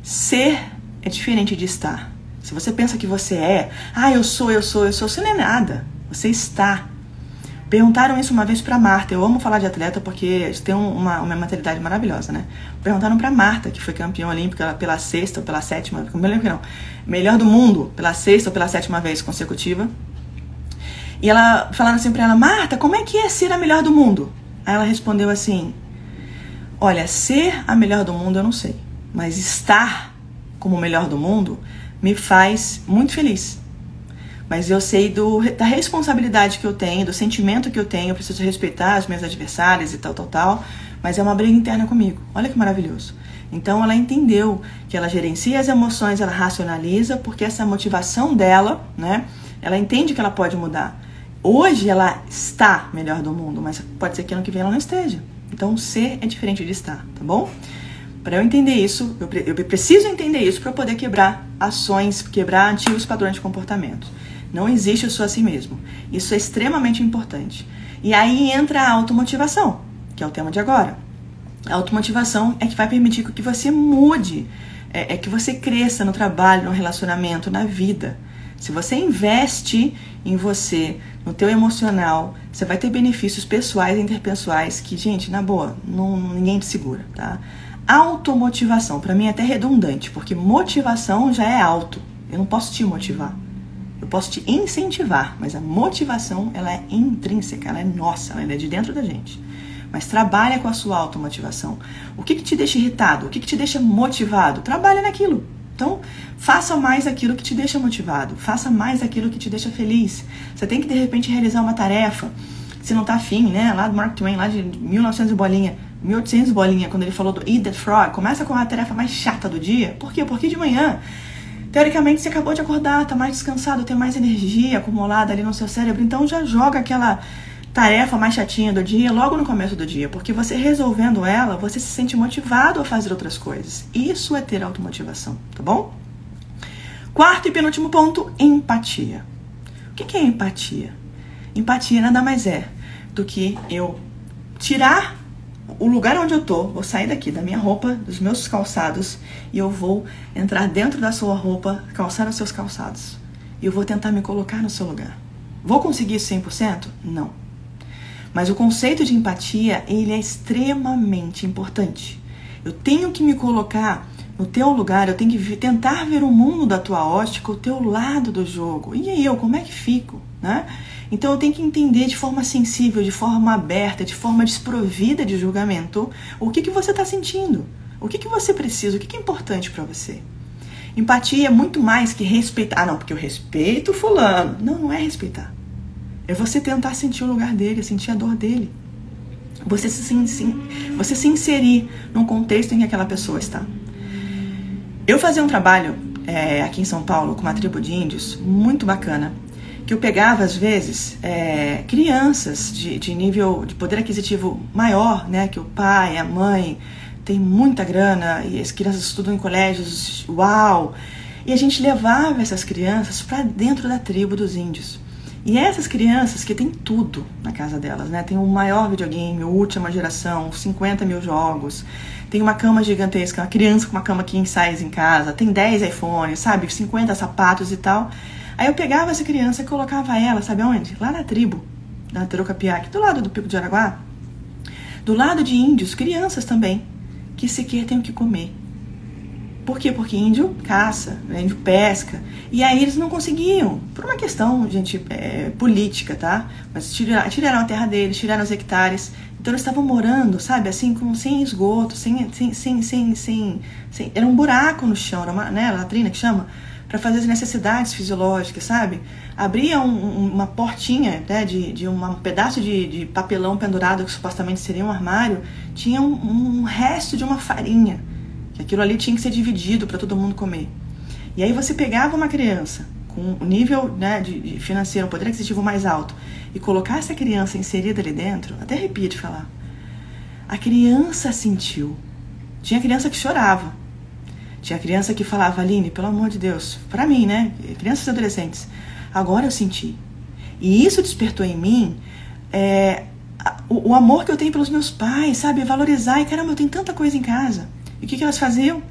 Ser é diferente de estar. Se você pensa que você é, ah, eu sou, eu sou, eu sou, você não é nada. Você está. Perguntaram isso uma vez para Marta. Eu amo falar de atleta porque eles têm uma, uma mentalidade maravilhosa, né? Perguntaram para Marta, que foi campeã olímpica pela sexta ou pela sétima, não me lembro não, melhor do mundo pela sexta ou pela sétima vez consecutiva. E ela falaram assim para ela, Marta, como é que é ser a melhor do mundo? Aí ela respondeu assim: Olha, ser a melhor do mundo eu não sei, mas estar como o melhor do mundo me faz muito feliz mas eu sei do, da responsabilidade que eu tenho, do sentimento que eu tenho, eu preciso respeitar as minhas adversárias e tal, tal, tal, mas é uma briga interna comigo. Olha que maravilhoso. Então ela entendeu que ela gerencia as emoções, ela racionaliza, porque essa motivação dela, né, ela entende que ela pode mudar. Hoje ela está melhor do mundo, mas pode ser que ano que vem ela não esteja. Então ser é diferente de estar, tá bom? Para eu entender isso, eu, eu preciso entender isso para poder quebrar ações, quebrar antigos padrões de comportamento. Não existe o sou a si mesmo. Isso é extremamente importante. E aí entra a automotivação, que é o tema de agora. A automotivação é que vai permitir que você mude, é, é que você cresça no trabalho, no relacionamento, na vida. Se você investe em você, no teu emocional, você vai ter benefícios pessoais e interpessoais que, gente, na boa, não, ninguém te segura, tá? Automotivação, para mim é até redundante, porque motivação já é alto. Eu não posso te motivar. Eu posso te incentivar, mas a motivação ela é intrínseca, ela é nossa, ela é de dentro da gente. Mas trabalha com a sua automotivação. O que, que te deixa irritado? O que, que te deixa motivado? Trabalha naquilo. Então, faça mais aquilo que te deixa motivado. Faça mais aquilo que te deixa feliz. Você tem que, de repente, realizar uma tarefa. Se não tá afim, né? Lá do Mark Twain, lá de 1900 bolinha, 1800 bolinha, quando ele falou do Eat the Frog. Começa com a tarefa mais chata do dia. Por quê? Porque de manhã Teoricamente, você acabou de acordar, tá mais descansado, tem mais energia acumulada ali no seu cérebro, então já joga aquela tarefa mais chatinha do dia logo no começo do dia, porque você resolvendo ela, você se sente motivado a fazer outras coisas. Isso é ter automotivação, tá bom? Quarto e penúltimo ponto: empatia. O que é empatia? Empatia nada mais é do que eu tirar o lugar onde eu tô, vou sair daqui da minha roupa, dos meus calçados, e eu vou entrar dentro da sua roupa, calçar os seus calçados. E eu vou tentar me colocar no seu lugar. Vou conseguir isso 100%? Não. Mas o conceito de empatia, ele é extremamente importante. Eu tenho que me colocar no teu lugar, eu tenho que tentar ver o mundo da tua ótica, o teu lado do jogo. E eu, como é que fico, né? Então eu tenho que entender de forma sensível, de forma aberta, de forma desprovida de julgamento, o que, que você está sentindo, o que, que você precisa, o que, que é importante para você. Empatia é muito mais que respeitar. Ah, não, porque eu respeito fulano. Não, não é respeitar. É você tentar sentir o lugar dele, sentir a dor dele. Você se, se, você se inserir num contexto em que aquela pessoa está. Eu fazia um trabalho é, aqui em São Paulo com uma tribo de índios muito bacana que eu pegava às vezes é, crianças de, de nível de poder aquisitivo maior, né, que o pai, a mãe tem muita grana e as crianças estudam em colégios, uau! E a gente levava essas crianças para dentro da tribo dos índios. E essas crianças que tem tudo na casa delas, né? Tem o maior videogame, última geração, 50 mil jogos, tem uma cama gigantesca, uma criança com uma cama king size em casa, tem 10 iPhones, sabe? 50 sapatos e tal. Aí eu pegava essa criança e colocava ela, sabe aonde? Lá na tribo, na Terocapiaque, do lado do Pico de Araguá. Do lado de índios, crianças também, que sequer têm o que comer. Por quê? Porque índio caça, né? índio pesca. E aí eles não conseguiam, por uma questão, gente, é, política, tá? Mas tiraram, tiraram a terra deles, tiraram os hectares. Então eles estavam morando, sabe, assim, com, sem esgoto, sem, sem, sem, sem, sem, sem Era um buraco no chão, era uma né, latrina que chama para fazer as necessidades fisiológicas, sabe? Abria um, uma portinha né, de, de um pedaço de, de, papelão pendurado que supostamente seria um armário, tinha um, um resto de uma farinha, que aquilo ali tinha que ser dividido para todo mundo comer. E aí você pegava uma criança com um nível né, de, de financeiro, um poder aquisitivo mais alto, e colocar essa criança inserida ali dentro, até arrepia de falar. A criança sentiu. Tinha criança que chorava, tinha criança que falava, Aline, pelo amor de Deus, para mim, né? Crianças e adolescentes. Agora eu senti. E isso despertou em mim é, o, o, amor que eu tenho pelos meus pais, sabe? Valorizar. E caramba, eu tenho tanta coisa em casa. E o que, que elas faziam?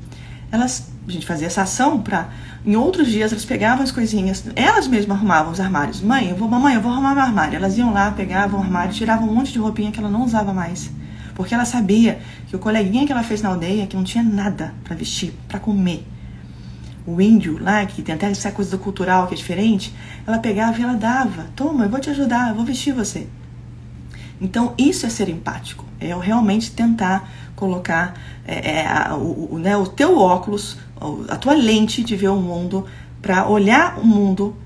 Elas, a gente fazia essa ação para em outros dias elas pegavam as coisinhas, elas mesmas arrumavam os armários. Mãe, eu vou, mamãe, eu vou arrumar meu armário. Elas iam lá, pegavam o armário, tiravam um monte de roupinha que ela não usava mais. Porque ela sabia que o coleguinha que ela fez na aldeia, que não tinha nada para vestir, para comer, o índio lá, que tem até essa coisa cultural que é diferente, ela pegava e ela dava. Toma, eu vou te ajudar, eu vou vestir você. Então, isso é ser empático. É eu realmente tentar colocar é, é, a, o, o, né, o teu óculos, a tua lente de ver o mundo, para olhar o mundo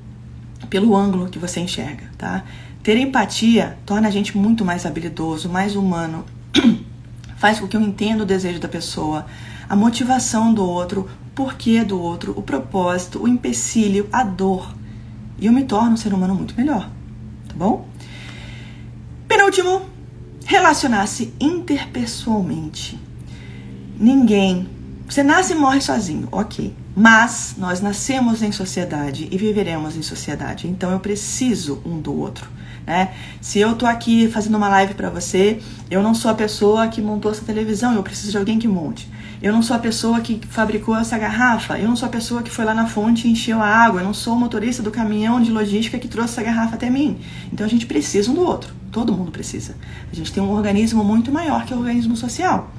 pelo ângulo que você enxerga, tá? Ter empatia torna a gente muito mais habilidoso, mais humano, faz com que eu entenda o desejo da pessoa, a motivação do outro, o porquê do outro, o propósito, o empecilho, a dor. E eu me torno um ser humano muito melhor, tá bom? Penúltimo, relacionar-se interpessoalmente. Ninguém. Você nasce e morre sozinho, ok. Mas nós nascemos em sociedade e viveremos em sociedade. Então eu preciso um do outro. Né? Se eu tô aqui fazendo uma live para você, eu não sou a pessoa que montou essa televisão, eu preciso de alguém que monte. Eu não sou a pessoa que fabricou essa garrafa, eu não sou a pessoa que foi lá na fonte e encheu a água, eu não sou o motorista do caminhão de logística que trouxe essa garrafa até mim. Então a gente precisa um do outro, todo mundo precisa. A gente tem um organismo muito maior que o organismo social.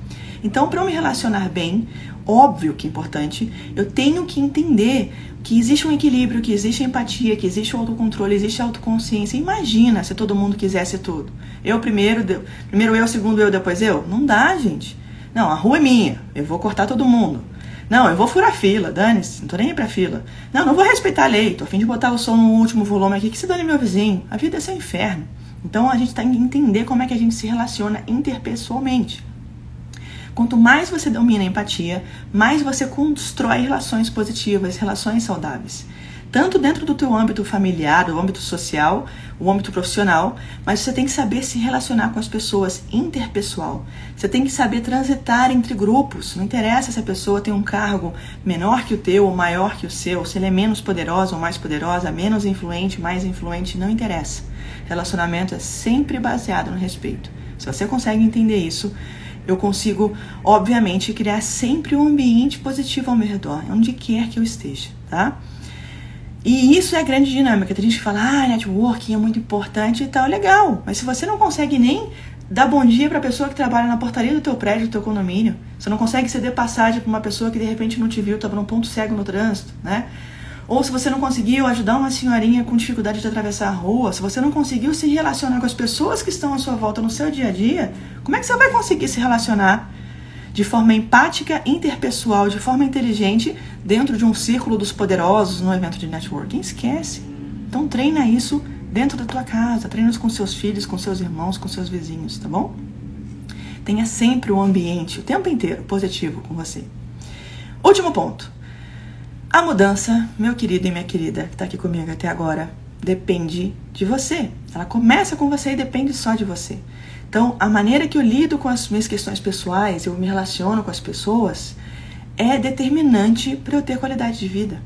Então, para eu me relacionar bem, óbvio que é importante, eu tenho que entender que existe um equilíbrio, que existe empatia, que existe o autocontrole, existe a autoconsciência. Imagina se todo mundo quisesse tudo. Eu primeiro, primeiro eu, segundo eu, depois eu. Não dá, gente. Não, a rua é minha, eu vou cortar todo mundo. Não, eu vou furar fila, dane-se, não tô nem aí pra fila. Não, não vou respeitar a lei, tô a fim de botar o som no último volume aqui, que se dane meu vizinho. A vida é seu inferno. Então a gente tem que entender como é que a gente se relaciona interpessoalmente. Quanto mais você domina a empatia, mais você constrói relações positivas, relações saudáveis. Tanto dentro do teu âmbito familiar, o âmbito social, o âmbito profissional, mas você tem que saber se relacionar com as pessoas interpessoal. Você tem que saber transitar entre grupos. Não interessa se a pessoa tem um cargo menor que o teu ou maior que o seu, se ela é menos poderosa ou mais poderosa, menos influente, mais influente, não interessa. Relacionamento é sempre baseado no respeito. Se você consegue entender isso, eu consigo, obviamente, criar sempre um ambiente positivo ao meu redor, onde quer que eu esteja, tá? E isso é a grande dinâmica. Tem gente que fala, ah, networking é muito importante e tal, legal. Mas se você não consegue nem dar bom dia para a pessoa que trabalha na portaria do teu prédio, do teu condomínio, você não consegue ceder passagem para uma pessoa que de repente não te viu, estava num ponto cego no trânsito, né? Ou se você não conseguiu ajudar uma senhorinha com dificuldade de atravessar a rua, se você não conseguiu se relacionar com as pessoas que estão à sua volta no seu dia a dia, como é que você vai conseguir se relacionar de forma empática, interpessoal, de forma inteligente, dentro de um círculo dos poderosos no evento de networking? Esquece. Então treina isso dentro da tua casa, treina isso com seus filhos, com seus irmãos, com seus vizinhos, tá bom? Tenha sempre um ambiente o tempo inteiro positivo com você. Último ponto. A mudança, meu querido e minha querida, que está aqui comigo até agora, depende de você. Ela começa com você e depende só de você. Então, a maneira que eu lido com as minhas questões pessoais, eu me relaciono com as pessoas, é determinante para eu ter qualidade de vida.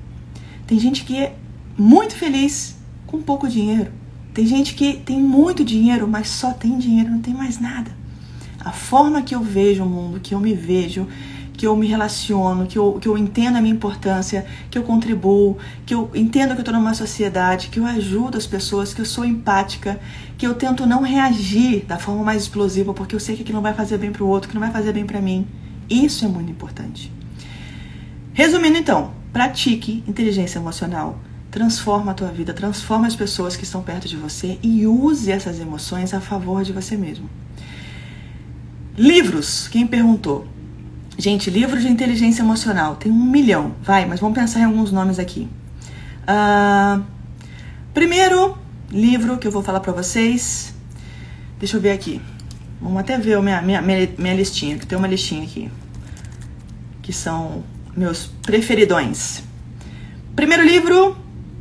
Tem gente que é muito feliz com pouco dinheiro. Tem gente que tem muito dinheiro, mas só tem dinheiro, não tem mais nada. A forma que eu vejo o mundo, que eu me vejo, que eu me relaciono, que eu, que eu entendo a minha importância, que eu contribuo, que eu entendo que eu estou numa sociedade, que eu ajudo as pessoas, que eu sou empática, que eu tento não reagir da forma mais explosiva, porque eu sei que aquilo não vai fazer bem para o outro, que não vai fazer bem para mim. Isso é muito importante. Resumindo então, pratique inteligência emocional. Transforma a tua vida, transforma as pessoas que estão perto de você e use essas emoções a favor de você mesmo. Livros, quem perguntou? Gente, livro de inteligência emocional. Tem um milhão. Vai, mas vamos pensar em alguns nomes aqui. Uh, primeiro livro que eu vou falar para vocês. Deixa eu ver aqui. Vamos até ver a minha, minha, minha, minha listinha, que tem uma listinha aqui. Que são meus preferidões. Primeiro livro,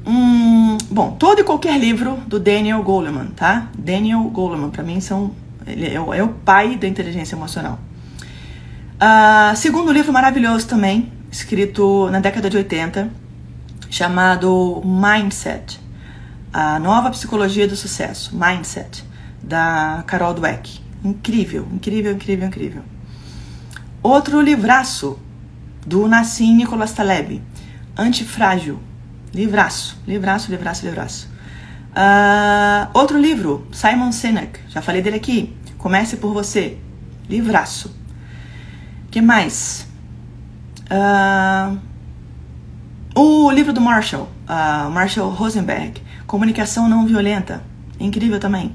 hum, bom, todo e qualquer livro do Daniel Goleman, tá? Daniel Goleman, para mim são ele é é o pai da inteligência emocional. Uh, segundo livro maravilhoso também, escrito na década de 80, chamado Mindset, a nova psicologia do sucesso, Mindset, da Carol Dweck. Incrível, incrível, incrível, incrível. Outro livraço do Nassim Nicolas Taleb, Antifrágil. Livraço, livraço, livraço, livraço. Uh, outro livro, Simon Sinek, já falei dele aqui. Comece por você. Livraço. Que mais? Uh, o livro do Marshall, uh, Marshall Rosenberg, Comunicação Não Violenta. Incrível também.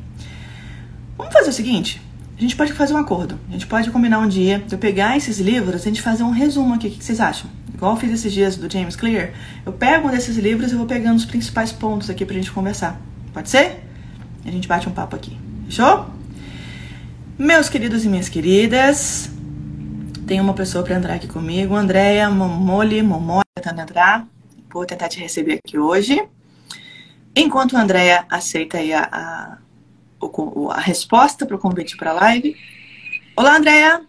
Vamos fazer o seguinte: a gente pode fazer um acordo. A gente pode combinar um dia de eu pegar esses livros e a gente fazer um resumo aqui. O que vocês acham? Igual eu fiz esses dias do James Clear. Eu pego um desses livros e vou pegando os principais pontos aqui pra gente conversar. Pode ser? A gente bate um papo aqui. Fechou? Meus queridos e minhas queridas, tem uma pessoa para entrar aqui comigo, Andréia Momoli, Momoli, tentando entrar. Vou tentar te receber aqui hoje. Enquanto a Andréia aceita aí a, a o, a resposta para o convite para a live. Olá, Andréia!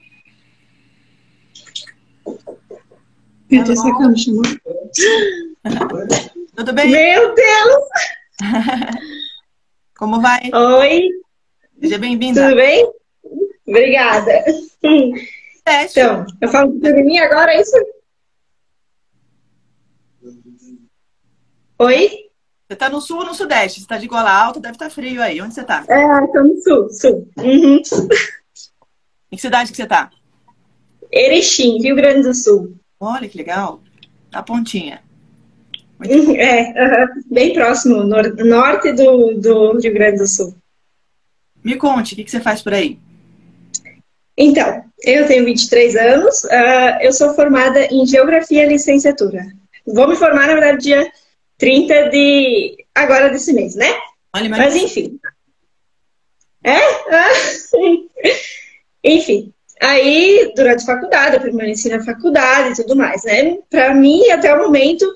Chamou. Tudo bem? Meu Deus! Como vai? Oi! Seja bem-vinda. Tudo bem? Obrigada. Teste. Então, eu falo de mim agora, é isso? Oi? Você tá no sul ou no sudeste? Você tá de gola alta, deve estar tá frio aí. Onde você tá? É, tô no sul, sul. Uhum. Em que cidade que você tá? Erechim, Rio Grande do Sul. Olha que legal. Na pontinha. Muito é, uhum. bem próximo, nor norte do, do Rio Grande do Sul. Me conte, o que, que você faz por aí? Então, eu tenho 23 anos, uh, eu sou formada em Geografia e Licenciatura. Vou me formar, na verdade, dia 30 de. agora desse mês, né? Olha, mas... mas enfim. É? Ah, enfim. Aí, durante a faculdade, eu permaneci na faculdade e tudo mais, né? Para mim, até o momento,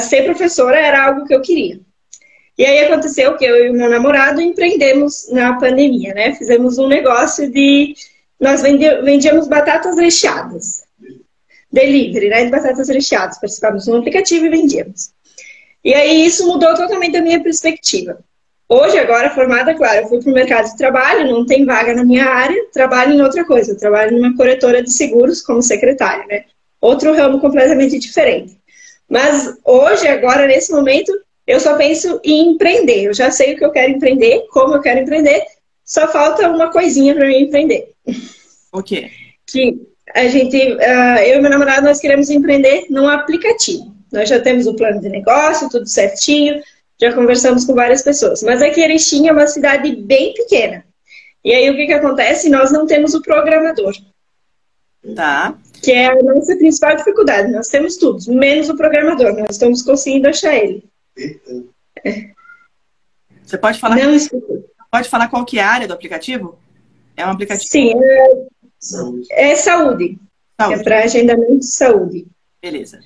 ser professora era algo que eu queria. E aí aconteceu que eu e o meu namorado empreendemos na pandemia, né? Fizemos um negócio de. Nós vendíamos batatas recheadas. Delivery, né? De batatas recheadas. Participávamos de um aplicativo e vendíamos. E aí isso mudou totalmente a minha perspectiva. Hoje, agora, formada, claro, eu fui para o mercado de trabalho, não tem vaga na minha área, trabalho em outra coisa, eu trabalho numa corretora de seguros como secretária, né? Outro ramo completamente diferente. Mas hoje, agora, nesse momento, eu só penso em empreender. Eu já sei o que eu quero empreender, como eu quero empreender, só falta uma coisinha para mim empreender. O quê? Que a gente, uh, eu e meu namorado, nós queremos empreender num aplicativo. Nós já temos o plano de negócio, tudo certinho, já conversamos com várias pessoas. Mas aqui Erechim é uma cidade bem pequena. E aí o que, que acontece? Nós não temos o programador. Tá. Que é a nossa principal dificuldade. Nós temos tudo, menos o programador. Nós estamos conseguindo achar ele. Você pode falar? Não escuta. Pode falar qual que é a área do aplicativo? É um aplicativo? Sim, é saúde. É saúde. saúde. É para agendamento de saúde. Beleza.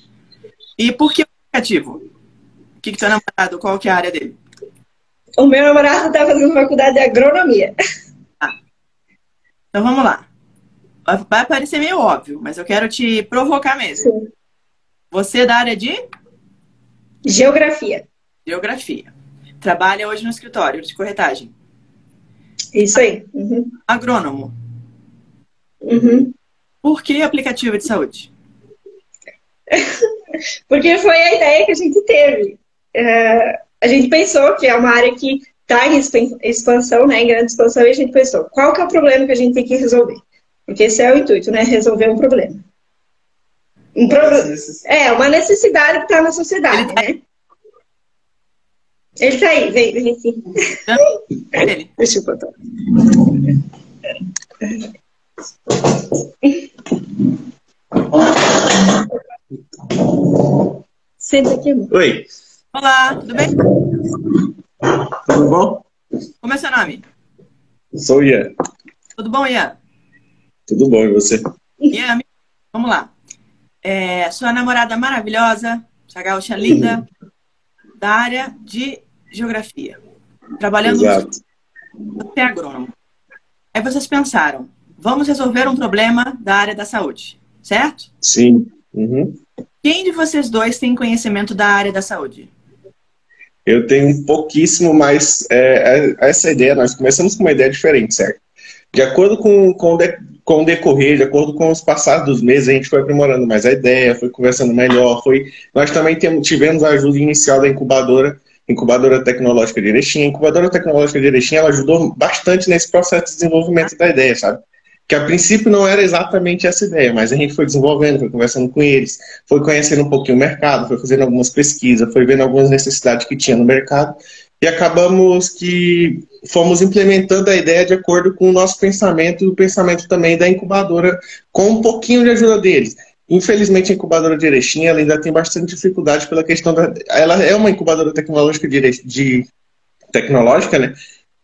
E por que o aplicativo? O que, que teu namorado, qual que é a área dele? O meu namorado está fazendo faculdade de agronomia. Ah. Então vamos lá. Vai parecer meio óbvio, mas eu quero te provocar mesmo. Sim. Você é da área de? Geografia. Geografia. Trabalha hoje no escritório de corretagem. Isso aí. Uhum. Agrônomo. Uhum. Por que aplicativo de saúde? Porque foi a ideia que a gente teve. É, a gente pensou que é uma área que está em expansão, né, em grande expansão, e a gente pensou, qual que é o problema que a gente tem que resolver? Porque esse é o intuito, né? Resolver um problema. Um pro... É, uma necessidade que está na sociedade, tá né? Ele está aí, vem, vem aqui. Ele. Deixa eu botar. Senta aqui, amor. Oi. Olá, tudo bem? Tudo bom? Como é seu nome? Sou o Ian. Tudo bom, Ian? Tudo bom, e você? Ian, vamos lá. É, sua namorada maravilhosa, essa gaúcha linda, da área de geografia. Trabalhando Exato. no... Você é agrônomo. Aí vocês pensaram, vamos resolver um problema da área da saúde, certo? Sim. Uhum. Quem de vocês dois tem conhecimento da área da saúde? Eu tenho pouquíssimo mais é, é, essa ideia. Nós começamos com uma ideia diferente, certo? De acordo com, com, de, com o decorrer, de acordo com os passados dos meses, a gente foi aprimorando mais a ideia, foi conversando melhor. Foi... Nós também temos, tivemos a ajuda inicial da incubadora, incubadora tecnológica de Erechim. A incubadora tecnológica de Erechim ela ajudou bastante nesse processo de desenvolvimento da ideia, sabe? que a princípio não era exatamente essa ideia, mas a gente foi desenvolvendo, foi conversando com eles, foi conhecendo um pouquinho o mercado, foi fazendo algumas pesquisas, foi vendo algumas necessidades que tinha no mercado e acabamos que fomos implementando a ideia de acordo com o nosso pensamento e o pensamento também da incubadora, com um pouquinho de ajuda deles. Infelizmente, a incubadora de Erechim ela ainda tem bastante dificuldade pela questão da. Ela é uma incubadora tecnológica de, de tecnológica, né?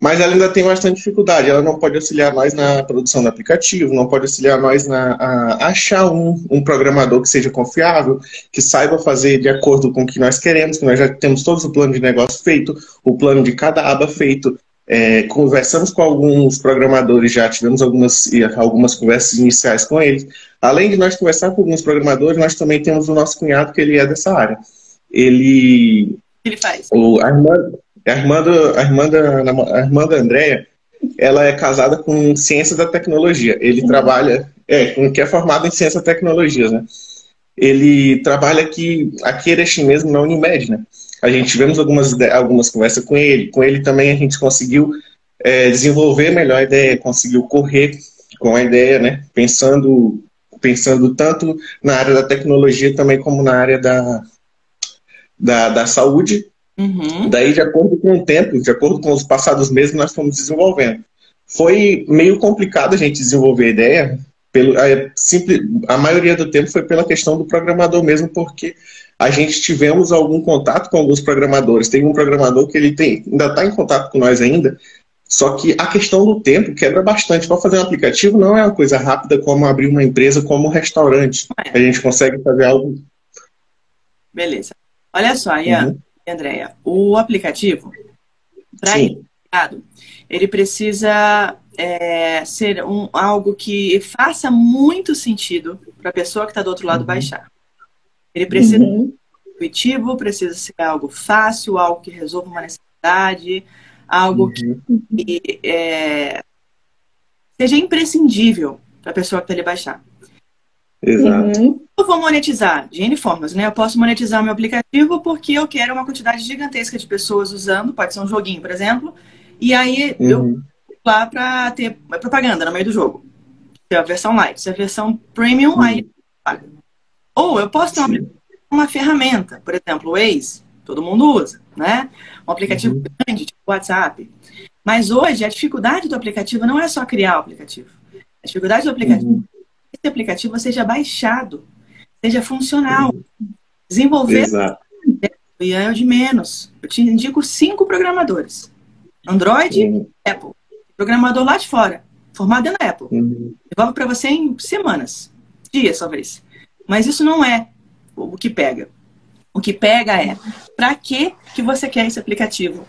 mas ela ainda tem bastante dificuldade. Ela não pode auxiliar nós na produção do aplicativo, não pode auxiliar nós na a achar um, um programador que seja confiável, que saiba fazer de acordo com o que nós queremos, que nós já temos todos o plano de negócio feito, o plano de cada aba feito. É, conversamos com alguns programadores, já tivemos algumas, algumas conversas iniciais com eles. Além de nós conversar com alguns programadores, nós também temos o nosso cunhado, que ele é dessa área. Ele. Ele faz. O Armando, a irmã, do, a, irmã da, a irmã da Andrea, ela é casada com ciência da tecnologia. Ele uhum. trabalha, é, que é formado em ciência da tecnologia, né? Ele trabalha aqui, aqui em mesmo, na Unimed, né? A gente tivemos algumas, algumas conversas com ele. Com ele também a gente conseguiu é, desenvolver melhor a ideia, conseguiu correr com a ideia, né? Pensando, pensando tanto na área da tecnologia também como na área da, da, da saúde Uhum. Daí, de acordo com o tempo, de acordo com os passados meses, nós fomos desenvolvendo. Foi meio complicado a gente desenvolver a ideia, pelo, a, simples, a maioria do tempo foi pela questão do programador mesmo, porque a gente tivemos algum contato com alguns programadores. Tem um programador que ele tem, ainda está em contato com nós ainda, só que a questão do tempo quebra bastante. Para fazer um aplicativo não é uma coisa rápida como abrir uma empresa, como um restaurante. É. A gente consegue fazer algo. Beleza. Olha só, Ian. Uhum. Andréia, o aplicativo, para ele precisa é, ser um, algo que faça muito sentido para a pessoa que está do outro lado uhum. baixar. Ele precisa uhum. ser intuitivo, precisa ser algo fácil, algo que resolva uma necessidade, algo uhum. que é, seja imprescindível para a pessoa que está ali baixar. Exato. Uhum. Eu vou monetizar de N formas, né? Eu posso monetizar meu aplicativo porque eu quero uma quantidade gigantesca de pessoas usando, pode ser um joguinho, por exemplo, e aí uhum. eu lá para ter propaganda no meio do jogo. Se é a versão light, se é a versão premium, uhum. aí paga. Ou eu posso ter uma, uma, ferramenta, por exemplo, o Waze, todo mundo usa, né? Um aplicativo uhum. grande, tipo WhatsApp. Mas hoje a dificuldade do aplicativo não é só criar o aplicativo. A dificuldade do aplicativo uhum esse aplicativo seja baixado, seja funcional. Desenvolver Exato. e é de menos. Eu te indico cinco programadores. Android, uhum. Apple. Programador lá de fora, formado na Apple. Uhum. Devolve para você em semanas, dias talvez. Mas isso não é o que pega. O que pega é para que que você quer esse aplicativo?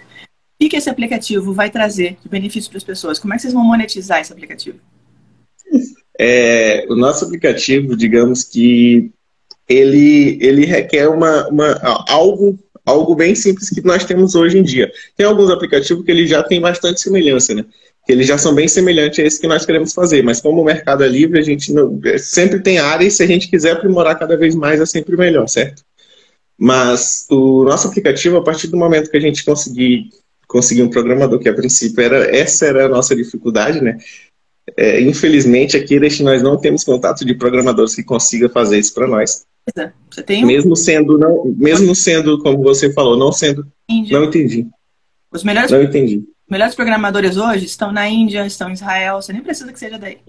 O que, esse aplicativo vai trazer de benefício para as pessoas? Como é que vocês vão monetizar esse aplicativo? É, o nosso aplicativo, digamos que ele, ele requer uma, uma, algo, algo bem simples que nós temos hoje em dia. Tem alguns aplicativos que ele já tem bastante semelhança, né? Que eles já são bem semelhantes a esse que nós queremos fazer, mas como o mercado é livre, a gente não, é, sempre tem área e se a gente quiser aprimorar cada vez mais é sempre melhor, certo? Mas o nosso aplicativo, a partir do momento que a gente conseguir conseguir um programador, que a princípio era essa era a nossa dificuldade, né? É, infelizmente, aqui nós não temos contato de programadores que consiga fazer isso para nós. Você tem um... Mesmo sendo, não, mesmo sendo, como você falou, não sendo. Índia. Não entendi. Os melhores, não entendi. Os melhores programadores hoje estão na Índia, estão em Israel. Você nem precisa que seja daí.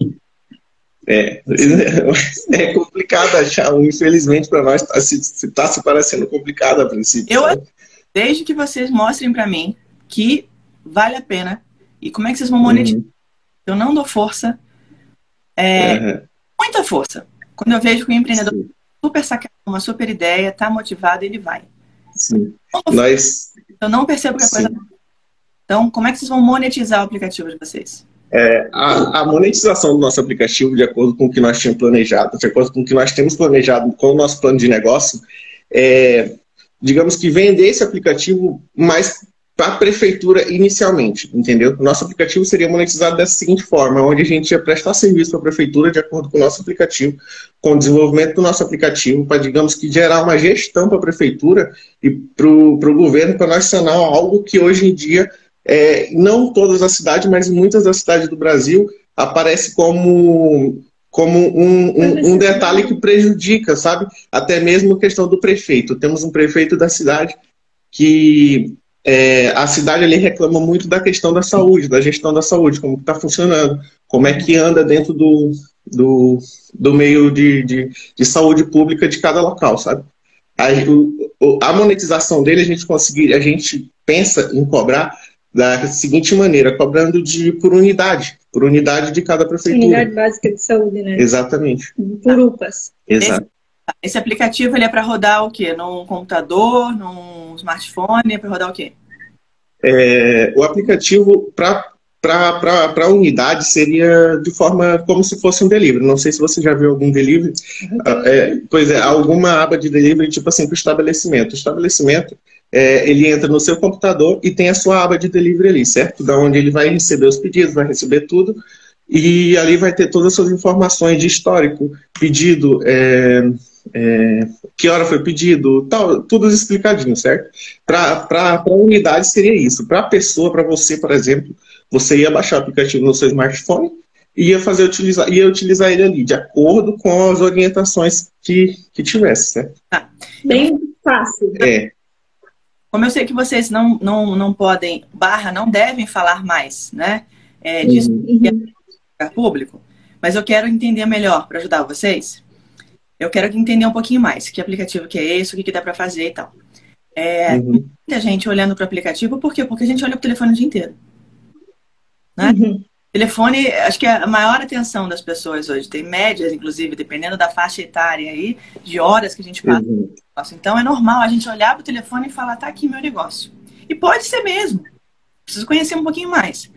É, é complicado achar um, infelizmente para nós está se, tá se parecendo complicado a princípio. Eu, desde que vocês mostrem para mim que vale a pena e como é que vocês vão monetizar. Uhum eu não dou força, é, uhum. muita força. Quando eu vejo que o empreendedor Sim. super sacado, uma super ideia, está motivado, ele vai. Sim. Nós... Eu não percebo que a coisa. Então, como é que vocês vão monetizar o aplicativo de vocês? É, a, a, monetização do nosso aplicativo, de acordo com o que nós tínhamos planejado, de acordo com o que nós temos planejado com o nosso plano de negócio, é, digamos que vender esse aplicativo mais para a prefeitura inicialmente, entendeu? O nosso aplicativo seria monetizado dessa seguinte forma, onde a gente ia prestar serviço para a prefeitura de acordo com o nosso aplicativo, com o desenvolvimento do nosso aplicativo, para, digamos que, gerar uma gestão para a prefeitura e para o governo, para nacional, algo que hoje em dia, é, não todas as cidades, mas muitas das cidades do Brasil, aparece como como um, um, um, detalhe que prejudica, sabe? Até mesmo a questão do prefeito. Temos um prefeito da cidade que é, a cidade ali reclama muito da questão da saúde, da gestão da saúde, como está funcionando, como é que anda dentro do, do, do meio de, de, de saúde pública de cada local, sabe? A, o, a monetização dele a gente conseguir, a gente pensa em cobrar da seguinte maneira, cobrando de por unidade, por unidade de cada prefeitura. Unidade básica de saúde, né? Exatamente. Por UPAs. Exato. Esse aplicativo ele é para rodar o quê? Num computador, num smartphone? É para rodar o quê? É, o aplicativo para para a unidade seria de forma como se fosse um delivery. Não sei se você já viu algum delivery. Uhum. É, pois é, alguma aba de delivery, tipo assim, para o estabelecimento. O estabelecimento, é, ele entra no seu computador e tem a sua aba de delivery ali, certo? Da onde ele vai receber os pedidos, vai receber tudo. E ali vai ter todas as suas informações de histórico, pedido, é, é, que hora foi pedido, tal, tudo explicadinho, certo? Para a unidade seria isso. Para a pessoa, para você, por exemplo, você ia baixar o aplicativo no seu smartphone e ia fazer utilizar, ia utilizar ele ali, de acordo com as orientações que, que tivesse, certo? Tá. Bem fácil. É. Como eu sei que vocês não, não, não podem, barra, não devem falar mais, né? É, disso uhum. é público, mas eu quero entender melhor para ajudar vocês eu quero entender um pouquinho mais que aplicativo que é esse, o que, que dá para fazer e tal. É, uhum. Muita gente olhando para o aplicativo, por quê? Porque a gente olha para o telefone o dia inteiro. Né? Uhum. Telefone, acho que é a maior atenção das pessoas hoje. Tem médias, inclusive, dependendo da faixa etária aí, de horas que a gente passa. Uhum. Então é normal a gente olhar para o telefone e falar, tá aqui meu negócio. E pode ser mesmo. Preciso conhecer um pouquinho mais.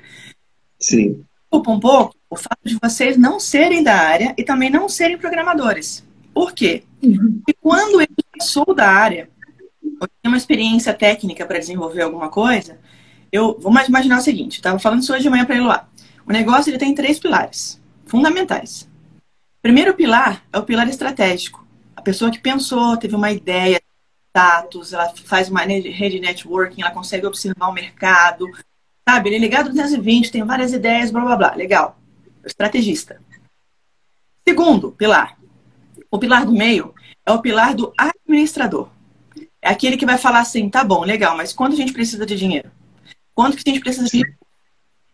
Sim. Preocupa um pouco o fato de vocês não serem da área e também não serem programadores. Por quê? Porque quando eu sou da área, eu tenho uma experiência técnica para desenvolver alguma coisa, eu vou mais imaginar o seguinte, estava falando isso hoje de manhã para ele lá. O negócio ele tem três pilares fundamentais. Primeiro pilar é o pilar estratégico. A pessoa que pensou, teve uma ideia, status, ela faz uma rede networking, ela consegue observar o mercado, sabe? Ele é ligado 220, tem várias ideias, blá blá blá. Legal. Estrategista. Segundo pilar, o pilar do meio é o pilar do administrador. É aquele que vai falar assim, tá bom, legal, mas quanto a gente precisa de dinheiro? Quanto que a gente precisa de...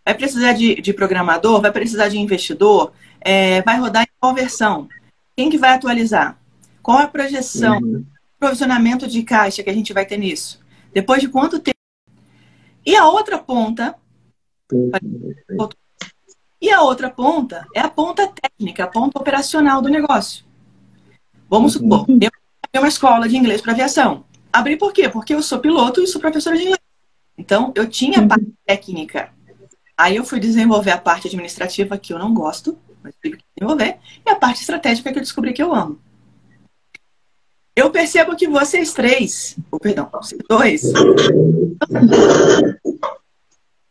Vai precisar de, de programador? Vai precisar de investidor? É, vai rodar em qual versão? Quem que vai atualizar? Qual a projeção? Uhum. Provisionamento de caixa que a gente vai ter nisso? Depois de quanto tempo? E a outra ponta... Uhum. E a outra ponta é a ponta técnica, a ponta operacional do negócio. Vamos uhum. supor, eu tenho uma escola de inglês para aviação. Abri por quê? Porque eu sou piloto e sou professora de inglês. Então, eu tinha a uhum. parte técnica. Aí eu fui desenvolver a parte administrativa que eu não gosto, mas tive que desenvolver, e a parte estratégica que eu descobri que eu amo. Eu percebo que vocês três, ou perdão, vocês dois,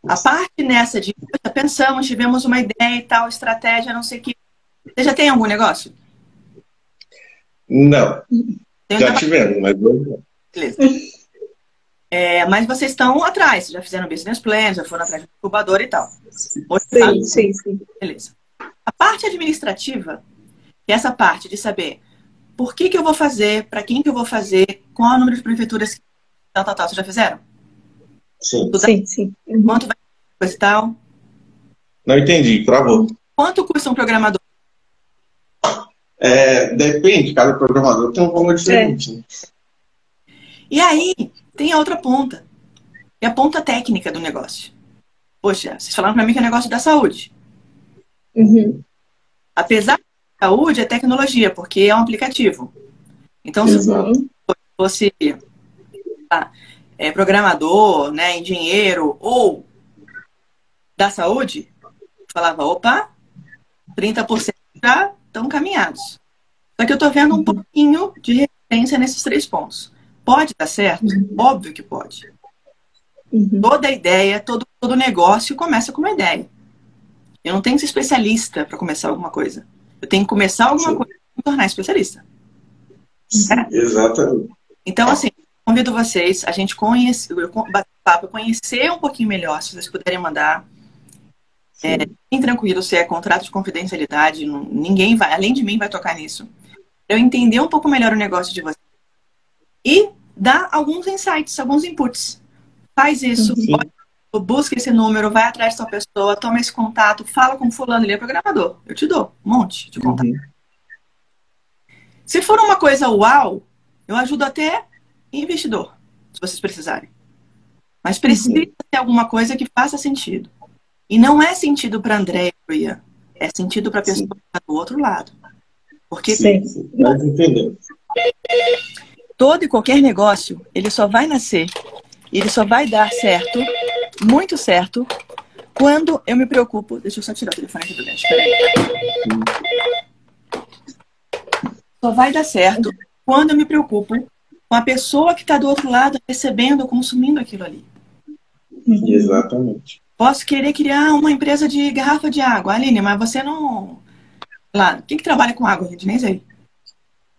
a parte nessa de pensamos, tivemos uma ideia e tal, estratégia, não sei o que. Você já tem algum negócio? Não. já tivemos, mas não. Beleza. É, mas vocês estão atrás, já fizeram business plan, já foram atrás do incubador e tal. sim, sim, sim. Beleza. A parte administrativa, que é essa parte de saber por que, que eu vou fazer, para quem que eu vou fazer, qual é o número de prefeituras, tal, tal, tal. Vocês já fizeram? Sim. sim, sim. Quanto vai coisa e tal? Não entendi, travou. Quanto custa um programador? É, depende, cada programador tem um valor diferente. É. E aí, tem a outra ponta. É a ponta técnica do negócio. Poxa, vocês falaram para mim que é negócio da saúde. Uhum. Apesar da saúde, é tecnologia, porque é um aplicativo. Então, se uhum. fosse ah, é, programador, né, engenheiro ou da saúde, falava, opa, 30% já estão caminhados. Só que eu estou vendo um pouquinho de referência nesses três pontos. Pode dar certo? Óbvio que pode. Uhum. Toda ideia, todo, todo negócio começa com uma ideia. Eu não tenho que ser especialista para começar alguma coisa. Eu tenho que começar alguma Sim. coisa e me tornar especialista. Exatamente. Então, assim, convido vocês a gente conhecer, eu con- bater papo, conhecer um pouquinho melhor, se vocês puderem mandar. É, bem tranquilo, se é contrato de confidencialidade, não- ninguém vai, além de mim, vai tocar nisso. Eu entender um pouco melhor o negócio de vocês. E dar alguns insights, alguns inputs. Faz isso, Sim. olha, busca esse número, vai atrás dessa pessoa, toma esse contato, fala com fulano, ele é programador. Eu te dou um monte de contato. Uhum. Se for uma coisa uau, eu ajudo até investidor, se vocês precisarem. Mas precisa ter alguma coisa que faça sentido. E não é sentido para André e Ian. É sentido para a pessoa que está do outro lado. Porque Sim. Sim, nós entendemos. todo e qualquer negócio, ele só vai nascer, ele só vai dar certo, muito certo, quando eu me preocupo. Deixa eu só tirar o telefone aqui do gancho. Só vai dar certo quando eu me preocupo com a pessoa que está do outro lado recebendo, consumindo aquilo ali. Exatamente. Posso querer criar uma empresa de garrafa de água, Aline, mas você não. Lá, quem que trabalha com água, gente? Nem sei.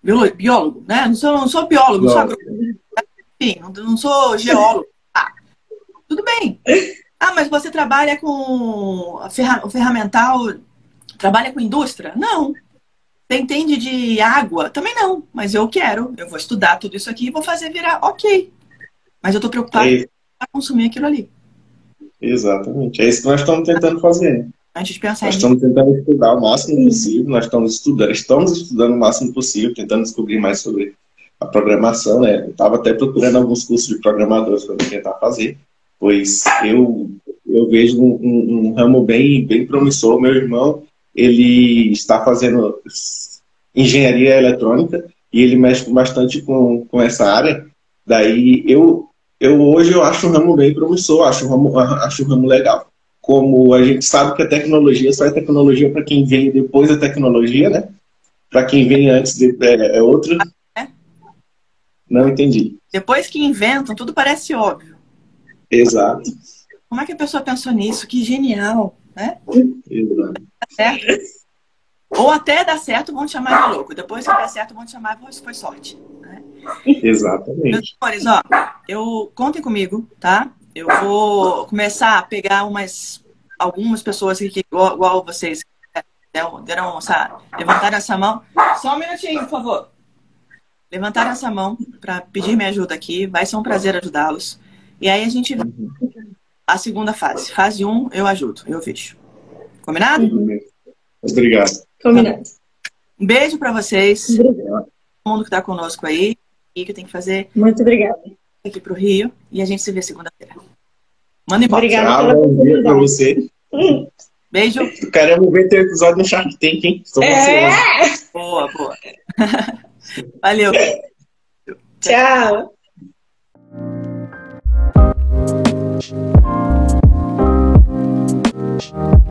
Biolo- Biólogo, né? Não sou, não sou biólogo, não sou agrônomo, enfim, não sou geólogo. Tudo bem. Ah, mas você trabalha com a ferra- o ferramental, trabalha com indústria? Não. Você entende de água? Também não. Mas eu quero, eu vou estudar tudo isso aqui e vou fazer virar ok. Mas eu tô preocupada É, em consumir aquilo ali. exatamente. É isso que nós estamos tentando fazer. Antes de pensar Nós em estamos tentando estudar o máximo possível, nós estamos estudando, estamos estudando o máximo possível, tentando descobrir mais sobre a programação, né? Eu estava até procurando alguns cursos de programadores para tentar fazer, pois eu, eu vejo um, um- um ramo bem, bem promissor. Meu irmão, ele está fazendo engenharia eletrônica e ele mexe bastante com, com essa área. Daí eu, eu hoje eu acho um ramo bem promissor, acho um ramo, acho um ramo legal como a gente sabe que a tecnologia só é tecnologia para quem vem depois da tecnologia, né? Para quem vem antes de, é, é outra. É? Não entendi. Depois que inventam, tudo parece óbvio. Exato. Como é que a pessoa pensou nisso? Que genial, né? Exato. Dá. Ou até dá certo, vão te chamar de louco. Depois que der certo, vão te chamar, "Pô, isso foi sorte. Né? Meus Exatamente. senhores, ó, eu contem comigo, tá? Eu vou começar a pegar umas algumas pessoas aqui, igual, igual vocês, né, deram, deram essa, levantaram essa mão. Só um minutinho, por favor. Levantaram essa mão para pedir minha ajuda aqui. Vai ser um prazer ajudá-los. E aí a gente vai a segunda fase. Fase 1, um, eu ajudo, eu vejo. Combinado? Obrigado. Combinado. Um beijo para vocês, Obrigada. todo mundo que tá conosco aí. E que eu tenho que fazer Muito obrigada. aqui pro Rio. E a gente se vê segunda-feira. Manda embora. Obrigada Tchau, bom dia para você. Beijo. Queremos ver teu episódio no Shark Tank, hein? Estou É. ansioso. Boa, boa. Valeu. Tchau. Thank you.